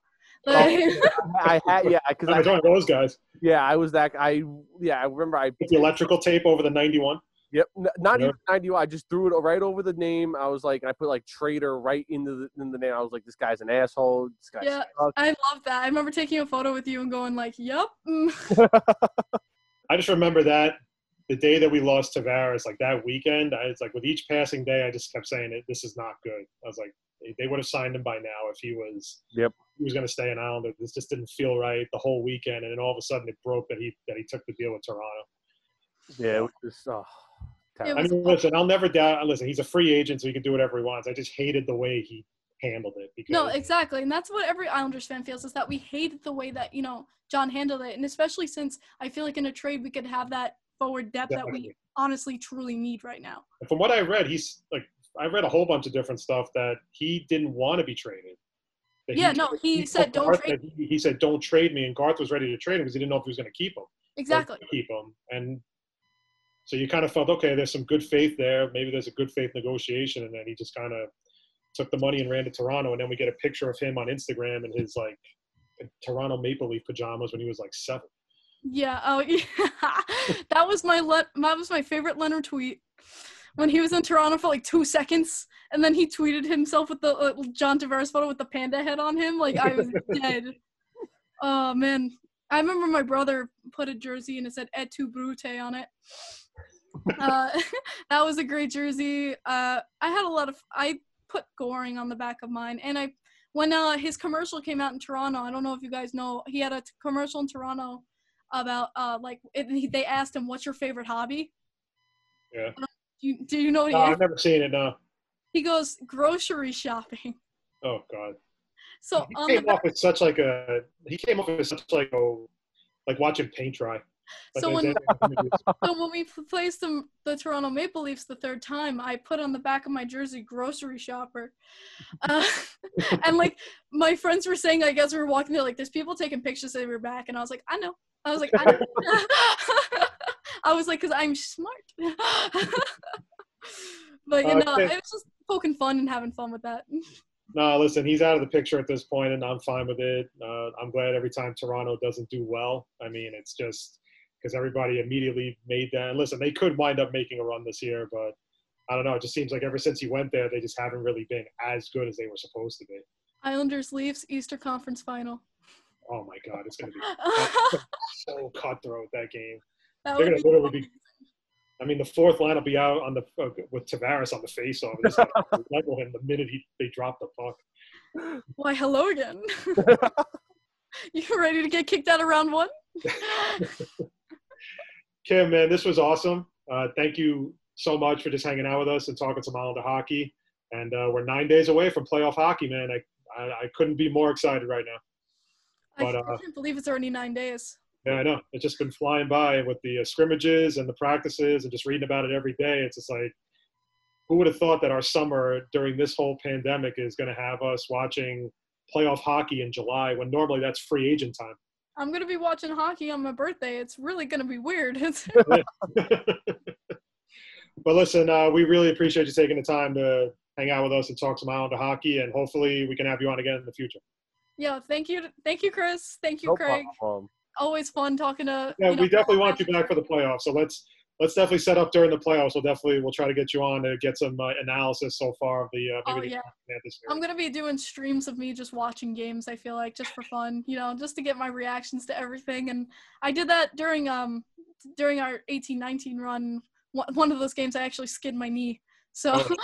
Speaker 3: Oh, I had yeah, because
Speaker 4: I was
Speaker 3: I
Speaker 4: one of those guys.
Speaker 3: yeah I was that I yeah I remember I
Speaker 4: Put the electrical tape over the 91.
Speaker 3: Yep, not
Speaker 4: Yeah.
Speaker 3: even 91. I just threw it right over the name. I was like, and I put like trader right into the, in the name. I was like, this guy's an asshole. This guy
Speaker 5: Yeah.
Speaker 3: sucks.
Speaker 5: I love that. I remember taking a photo with you and going like, "Yep."
Speaker 4: I just remember that the day that we lost Tavares, like that weekend, I, it's like with each passing day, I just kept saying it. This is not good. I was like, they, they would have signed him by now if he was.
Speaker 3: Yep.
Speaker 4: He was going to stay an Islander. This just didn't feel right the whole weekend, and then all of a sudden it broke that he that he took the deal with Toronto.
Speaker 3: Yeah, it was just, oh,
Speaker 4: I mean, listen, I'll never doubt. Listen, he's a free agent, so he can do whatever he wants. I just hated the way he handled it because
Speaker 5: No, exactly. And that's what every Islanders fan feels is that we hated the way that, you know, John handled it. And especially since I feel like in a trade we could have that forward depth that we honestly truly need right now.
Speaker 4: And from what I read, he's like I read a whole bunch of different stuff that he didn't want to be traded. That
Speaker 5: Yeah, no, he said, "Don't
Speaker 4: Garth
Speaker 5: trade
Speaker 4: He, he said, "Don't trade me," and Garth was ready to trade him because he didn't know if he was going to keep him.
Speaker 5: Exactly.
Speaker 4: keep him, and so you kind of felt okay. There's some good faith there. Maybe there's a good faith negotiation, and then he just kind of took the money and ran to Toronto. And then we get a picture of him on Instagram in his like Toronto Maple Leaf pajamas when he was like seven.
Speaker 5: Yeah. Oh, yeah. that was my le- that was my favorite Leonard tweet when he was in Toronto for like two seconds, and then he tweeted himself with the uh, John Tavares photo with the panda head on him. Like I was dead. Oh man, I remember my brother put a jersey and it said "Et tu Brute" on it. Uh, that was a great jersey. Uh, I had a lot of. I put Goring on the back of mine, and I when uh, his commercial came out in Toronto. I don't know if you guys know. He had a t- commercial in Toronto about uh like it, they asked him what's your favorite hobby
Speaker 4: Yeah.
Speaker 5: Do you, do you know what he
Speaker 4: No, I've never seen it. No.
Speaker 5: he goes grocery shopping
Speaker 4: Oh God.
Speaker 5: so
Speaker 4: He
Speaker 5: on the
Speaker 4: came
Speaker 5: back,
Speaker 4: off as such like a. He came off as such like a, like watching paint dry. Like
Speaker 5: So when- so when we pl- placed the, the toronto maple leafs the third time i put on the back of my jersey grocery shopper uh, and like my friends were saying i guess we were walking there like there's people taking pictures we were back and i was like i know i was like i know i was like because i'm smart but you
Speaker 4: Uh,
Speaker 5: know it was just poking fun and having fun with that
Speaker 4: No, listen, he's out of the picture at this point, and I'm fine with it. Uh, I'm glad every time Toronto doesn't do well. I mean, it's just because everybody immediately made that. And listen, they could wind up making a run this year, but I don't know. It just seems like ever since he went there, they just haven't really been as good as they were supposed to be.
Speaker 5: Islanders Leafs Easter Conference Final.
Speaker 4: Oh my God, it's going to be so cutthroat that game.
Speaker 5: That
Speaker 4: They're gonna
Speaker 5: be
Speaker 4: literally be- I mean, the fourth line will be out on the uh, with Tavares on the face-off, just like, level him the minute he they drop the puck.
Speaker 5: Why, hello again. you ready to get kicked out of round one?
Speaker 4: Kim, man, this was awesome. Uh, thank you so much for just hanging out with us and talking some Islander hockey. And uh, we're nine days away from playoff hockey, man. I, I, I couldn't be more excited right now.
Speaker 5: I can't
Speaker 4: uh,
Speaker 5: believe it's already nine days.
Speaker 4: Yeah, I know. It's just been flying by with the uh, scrimmages and the practices and just reading about it every day. It's just like who would have thought that our summer during this whole pandemic is going to have us watching playoff hockey in July when normally that's free agent time.
Speaker 5: I'm gonna be watching hockey on my birthday. It's really gonna be weird.
Speaker 4: But listen, uh, we really appreciate you taking the time to hang out with us and talk some Islander hockey, and hopefully we can have you on again in the future.
Speaker 5: yeah, thank you, thank you, Chris. Thank you,
Speaker 3: No
Speaker 5: Craig.
Speaker 3: problem.
Speaker 5: Always fun talking to.
Speaker 4: Yeah,
Speaker 5: you know,
Speaker 4: we definitely want you back for the playoffs. So let's let's definitely set up during the playoffs. We'll definitely we'll try to get you on to get some uh, analysis so far of the uh,
Speaker 5: Oh
Speaker 4: the
Speaker 5: yeah, I'm gonna be doing streams of me just watching games. I feel like just for fun, you know, just to get my reactions to everything. And I did that during um during our 18-19 run. One one of those games, I actually skinned my knee. So.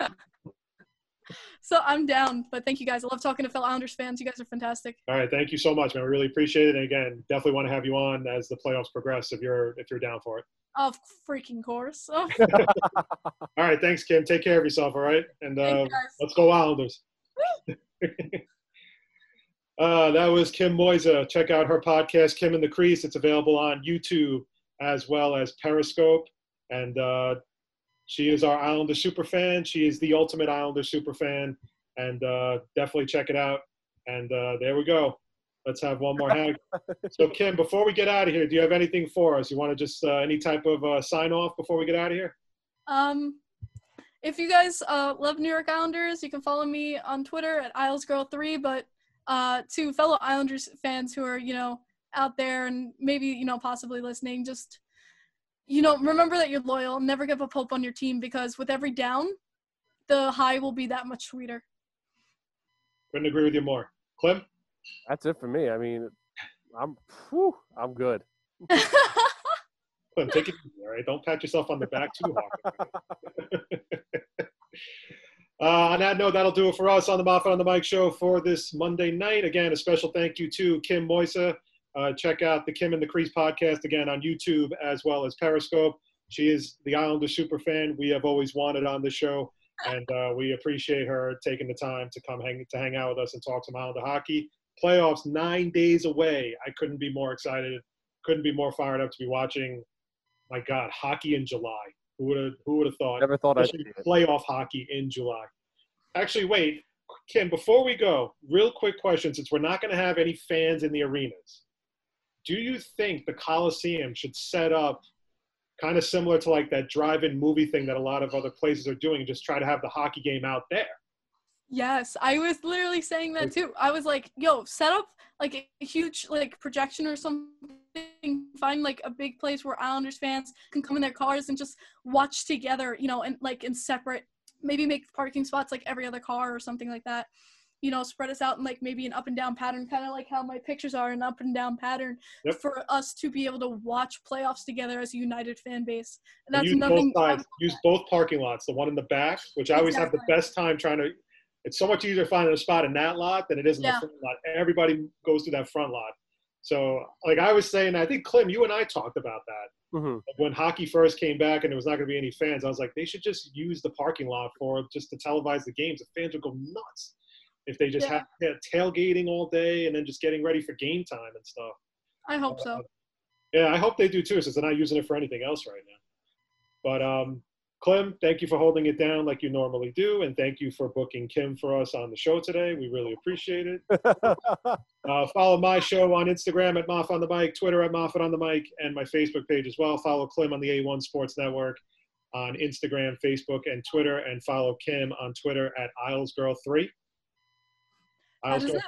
Speaker 5: So I'm down, but thank you guys. I love talking to fellow Islanders fans. You guys are fantastic.
Speaker 4: All right, thank you so much, man. We really appreciate it. And again, definitely want to have you on as the playoffs progress if you're if you're down for it.
Speaker 5: Of freaking course.
Speaker 4: All right, thanks, Kim. Take care of yourself. All right, and uh, let's go Islanders. uh, that was Kim Moisa. Check out her podcast, Kim in the Crease. It's available on YouTube as well as Periscope. And uh, she is our Islander super fan. She is the ultimate Islander super fan. And uh, definitely check it out. And uh, there we go. Let's have one more hag. so, Kim, before we get out of here, do you have anything for us? You want to just uh, any type of uh, sign off before we get out of here?
Speaker 5: Um, if you guys uh, love New York Islanders, you can follow me on Twitter at IslesGirl3. But uh, to fellow Islanders fans who are, you know, out there and maybe, you know, possibly listening, just, you know, remember that you're loyal. Never give up hope on your team because with every down, the high will be that much sweeter.
Speaker 4: Couldn't agree with you more. Clem?
Speaker 3: That's it for me. I mean, I'm whew, I'm good.
Speaker 4: Clem, take it easy, all right? Don't pat yourself on the back too hard. uh, on that note, that'll do it for us on the Moffat on the Mic show for this Monday night. Again, a special thank you to Kim Moisa. Uh, check out the Kim and the Crease podcast again on YouTube as well as Periscope. She is the Islander super fan we have always wanted on the show, and uh, we appreciate her taking the time to come hang to hang out with us and talk some Islander hockey. Playoffs nine days away. I couldn't be more excited. Couldn't be more fired up to be watching. My God, hockey in July. Who would have Who would have thought?
Speaker 3: Never thought I'd
Speaker 4: Especially
Speaker 3: see it.
Speaker 4: playoff hockey in July. Actually, wait, Kim. Before we go, real quick question: Since we're not going to have any fans in the arenas, do you think the Coliseum should set up kind of similar to like that drive-in movie thing that a lot of other places are doing, just try to have the hockey game out there?
Speaker 5: Yes, I was literally saying that too. I was like, yo, set up like a huge like projection or something. Find like a big place where Islanders fans can come in their cars and just watch together, you know, and like in separate maybe make parking spots like every other car or something like that. You know, spread us out in like maybe an up and down pattern, kind of like how my pictures are an up and down pattern
Speaker 4: Yep.
Speaker 5: for us to be able to watch playoffs together as a united fan base. And
Speaker 4: And
Speaker 5: that's
Speaker 4: use
Speaker 5: nothing
Speaker 4: both sides. Use both parking lots. The one in the back, which I always have the best time trying to. It's so much easier finding a spot in that lot than it is in
Speaker 5: Yeah.
Speaker 4: the front lot. Everybody goes through that front lot. So, like I was saying, I think Clem, you and I talked about that
Speaker 3: Mhm.
Speaker 4: when hockey first came back and there was not going to be any fans. I was like, they should just use the parking lot for just to televise the games. The fans would go nuts if they just
Speaker 5: Yeah.
Speaker 4: had yeah, tailgating all day and then just getting ready for game time and stuff.
Speaker 5: I hope so.
Speaker 4: Yeah, I hope they do too, since they're not using it for anything else right now. But um, Clem, thank you for holding it down like you normally do, and thank you for booking Kim for us on the show today. We really appreciate it. Uh, follow my show on Instagram at Moff on the Mic, Twitter at Moffat on the Mic, and my Facebook page as well. Follow Clem on the A1 Sports Network on Instagram, Facebook, and Twitter, and follow Kim on Twitter at IslesGirl3.
Speaker 5: That is it.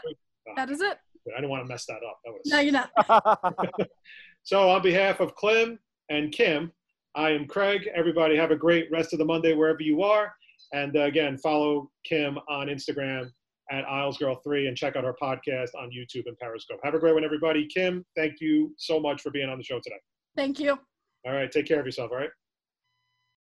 Speaker 5: That is it.
Speaker 4: I didn't want to mess that up. That was
Speaker 5: No, you're not.
Speaker 4: So, on behalf of Clem and Kim, I am Craig. Everybody have a great rest of the Monday wherever you are. And uh, again, follow Kim on Instagram at IslesGirl3 and check out our podcast on YouTube and Periscope. Have a great one, everybody. Kim, thank you so much for being on the show today.
Speaker 5: Thank you.
Speaker 4: All right, take care of yourself, all right?